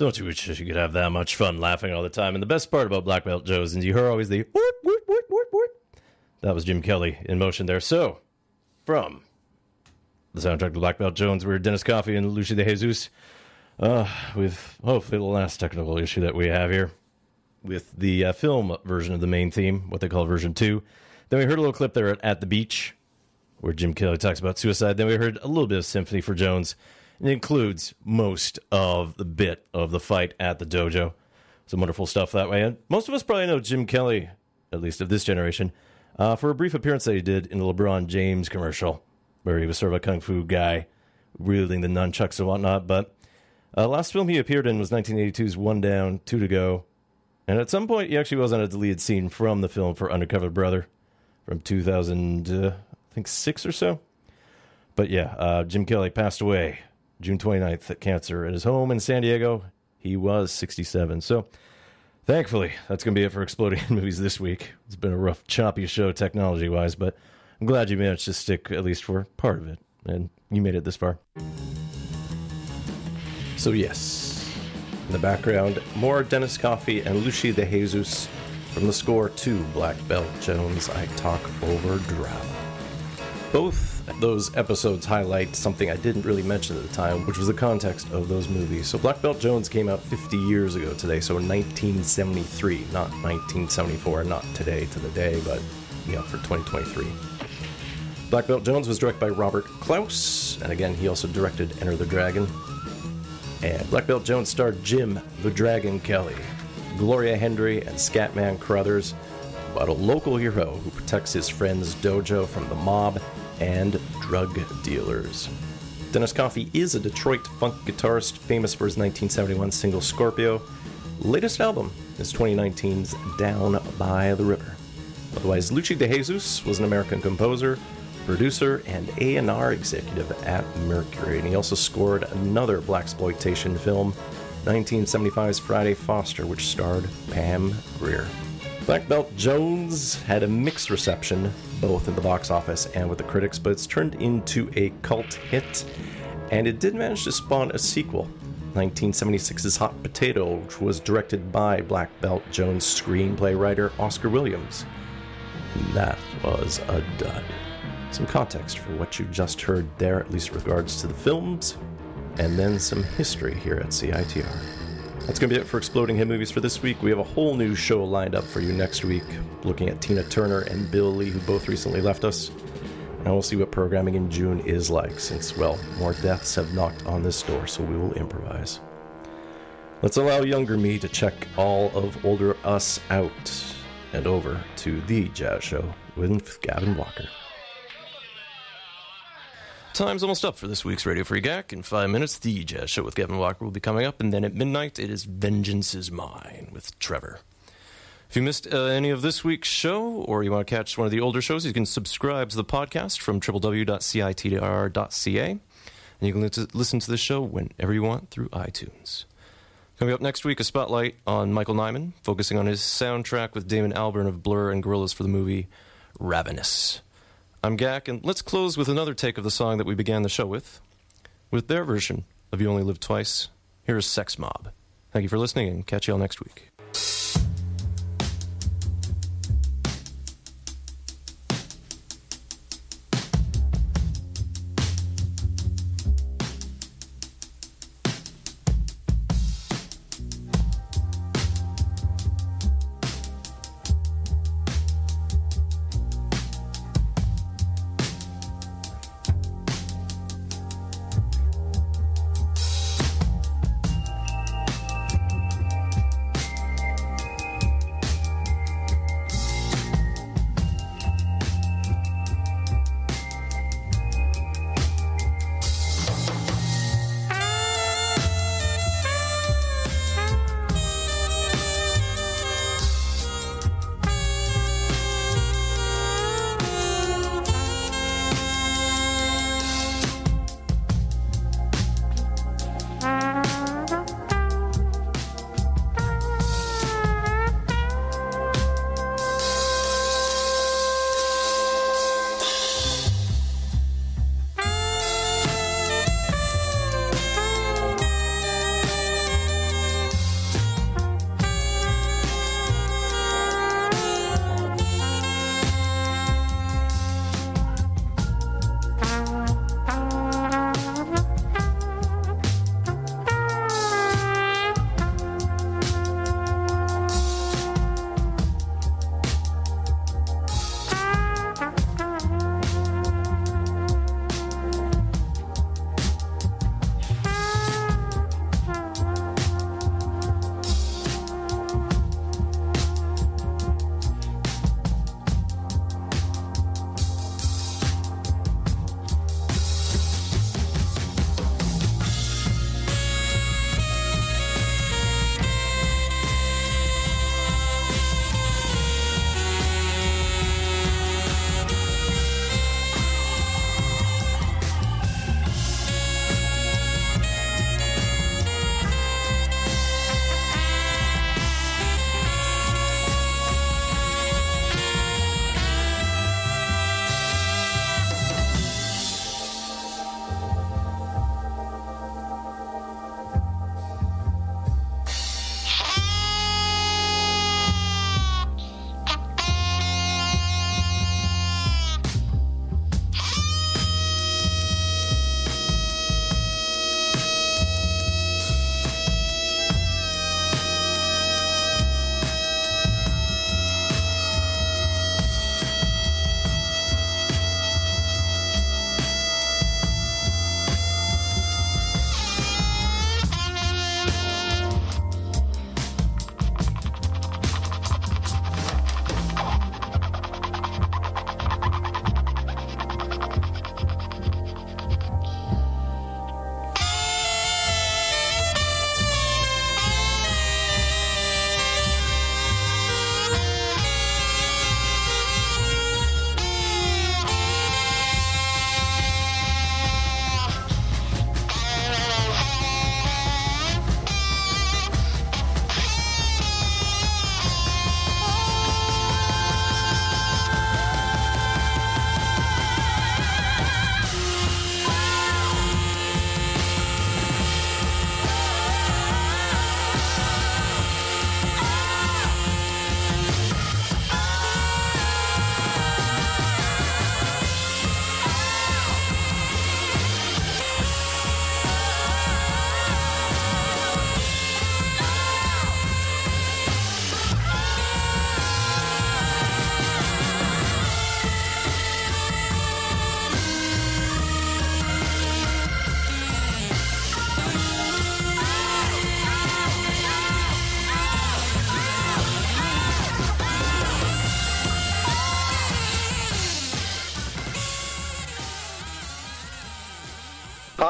Don't you wish you could have that much fun laughing all the time? And the best part about Black Belt Jones is you hear always the whoop, whoop, whoop, whoop, whoop. That was Jim Kelly in motion there. So, from the soundtrack to Black Belt Jones, we're Dennis Coffey and Luchi de Jesus uh, with hopefully the last technical issue that we have here with the uh, film version of the main theme, what they call version 2. Then we heard a little clip there at, at the beach where Jim Kelly talks about suicide. Then we heard a little bit of Symphony for Jones. It includes most of the bit of the fight at the dojo. Some wonderful stuff that way. And most of us probably know Jim Kelly, at least of this generation, uh, for a brief appearance that he did in the LeBron James commercial, where he was sort of a kung fu guy wielding the nunchucks and whatnot. But uh, last film he appeared in was 1982's One Down, Two to Go. And at some point, he actually was on a deleted scene from the film for Undercover Brother from 2000, uh, I think, six or so. But yeah, uh, Jim Kelly passed away June 29th at cancer at his home in San Diego. He was 67. So thankfully, that's going to be it for Exploding Movies this week. It's been a rough, choppy show technology wise, but I'm glad you managed to stick at least for part of it. And you made it this far. So, yes, in the background, more Dennis Coffey and Luchi de Jesus from the score to Black Belt Jones. I talk over drama. Both those episodes highlight something I didn't really mention at the time, which was the context of those movies. So, Black Belt Jones came out 50 years ago today, so 1973, not 1974, not today to the day, but you know, for 2023. Black Belt Jones was directed by Robert Clouse, and again, he also directed Enter the Dragon. And Black Belt Jones starred Jim the Dragon Kelly, Gloria Hendry, and Scatman Crothers about a local hero who protects his friend's dojo from the mob and drug dealers. Dennis Coffey is a Detroit funk guitarist famous for his 1971 single Scorpio. Latest album is 2019's Down by the River. Otherwise, Luchi de Jesus was an American composer, producer, and A&R executive at Mercury, and he also scored another blaxploitation film, 1975's Friday Foster, which starred Pam Grier. Black Belt Jones had a mixed reception, both at the box office and with the critics, but it's turned into a cult hit, and it did manage to spawn a sequel. 1976's Hot Potato, which was directed by Black Belt Jones screenplay writer Oscar Williams. That was a dud. Some context for what you just heard there, at least regards to the films, and then some history here at CITR. That's going to be it for Exploding Head Movies for this week. We have a whole new show lined up for you next week, looking at Tina Turner and Bill Lee, who both recently left us. And we'll see what programming in June is like, since, well, more deaths have knocked on this door, so we will improvise. Let's allow younger me to check all of older us out and over to The Jazz Show with Gavin Walker. Time's almost up for this week's Radio Free Gak. In five minutes, the Jazz Show with Gavin Walker will be coming up, and then at midnight, it is Vengeance is Mine with Trevor. If you missed uh, any of this week's show, or you want to catch one of the older shows, you can subscribe to the podcast from www.citr.ca, and you can li- listen to the show whenever you want through iTunes. Coming up next week, a spotlight on Michael Nyman, focusing on his soundtrack with Damon Albarn of Blur and Gorillaz for the movie Ravenous. I'm Gak, and let's close with another take of the song that we began the show with, with their version of You Only Live Twice. Here is Sex Mob. Thank you for listening, and catch you all next week.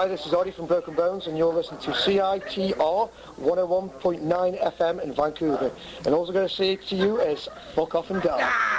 Hi, this is Audie from Broken Bones, and you're listening to CITR 101.9 FM in Vancouver. And all I'm going to say to you is, fuck off and die.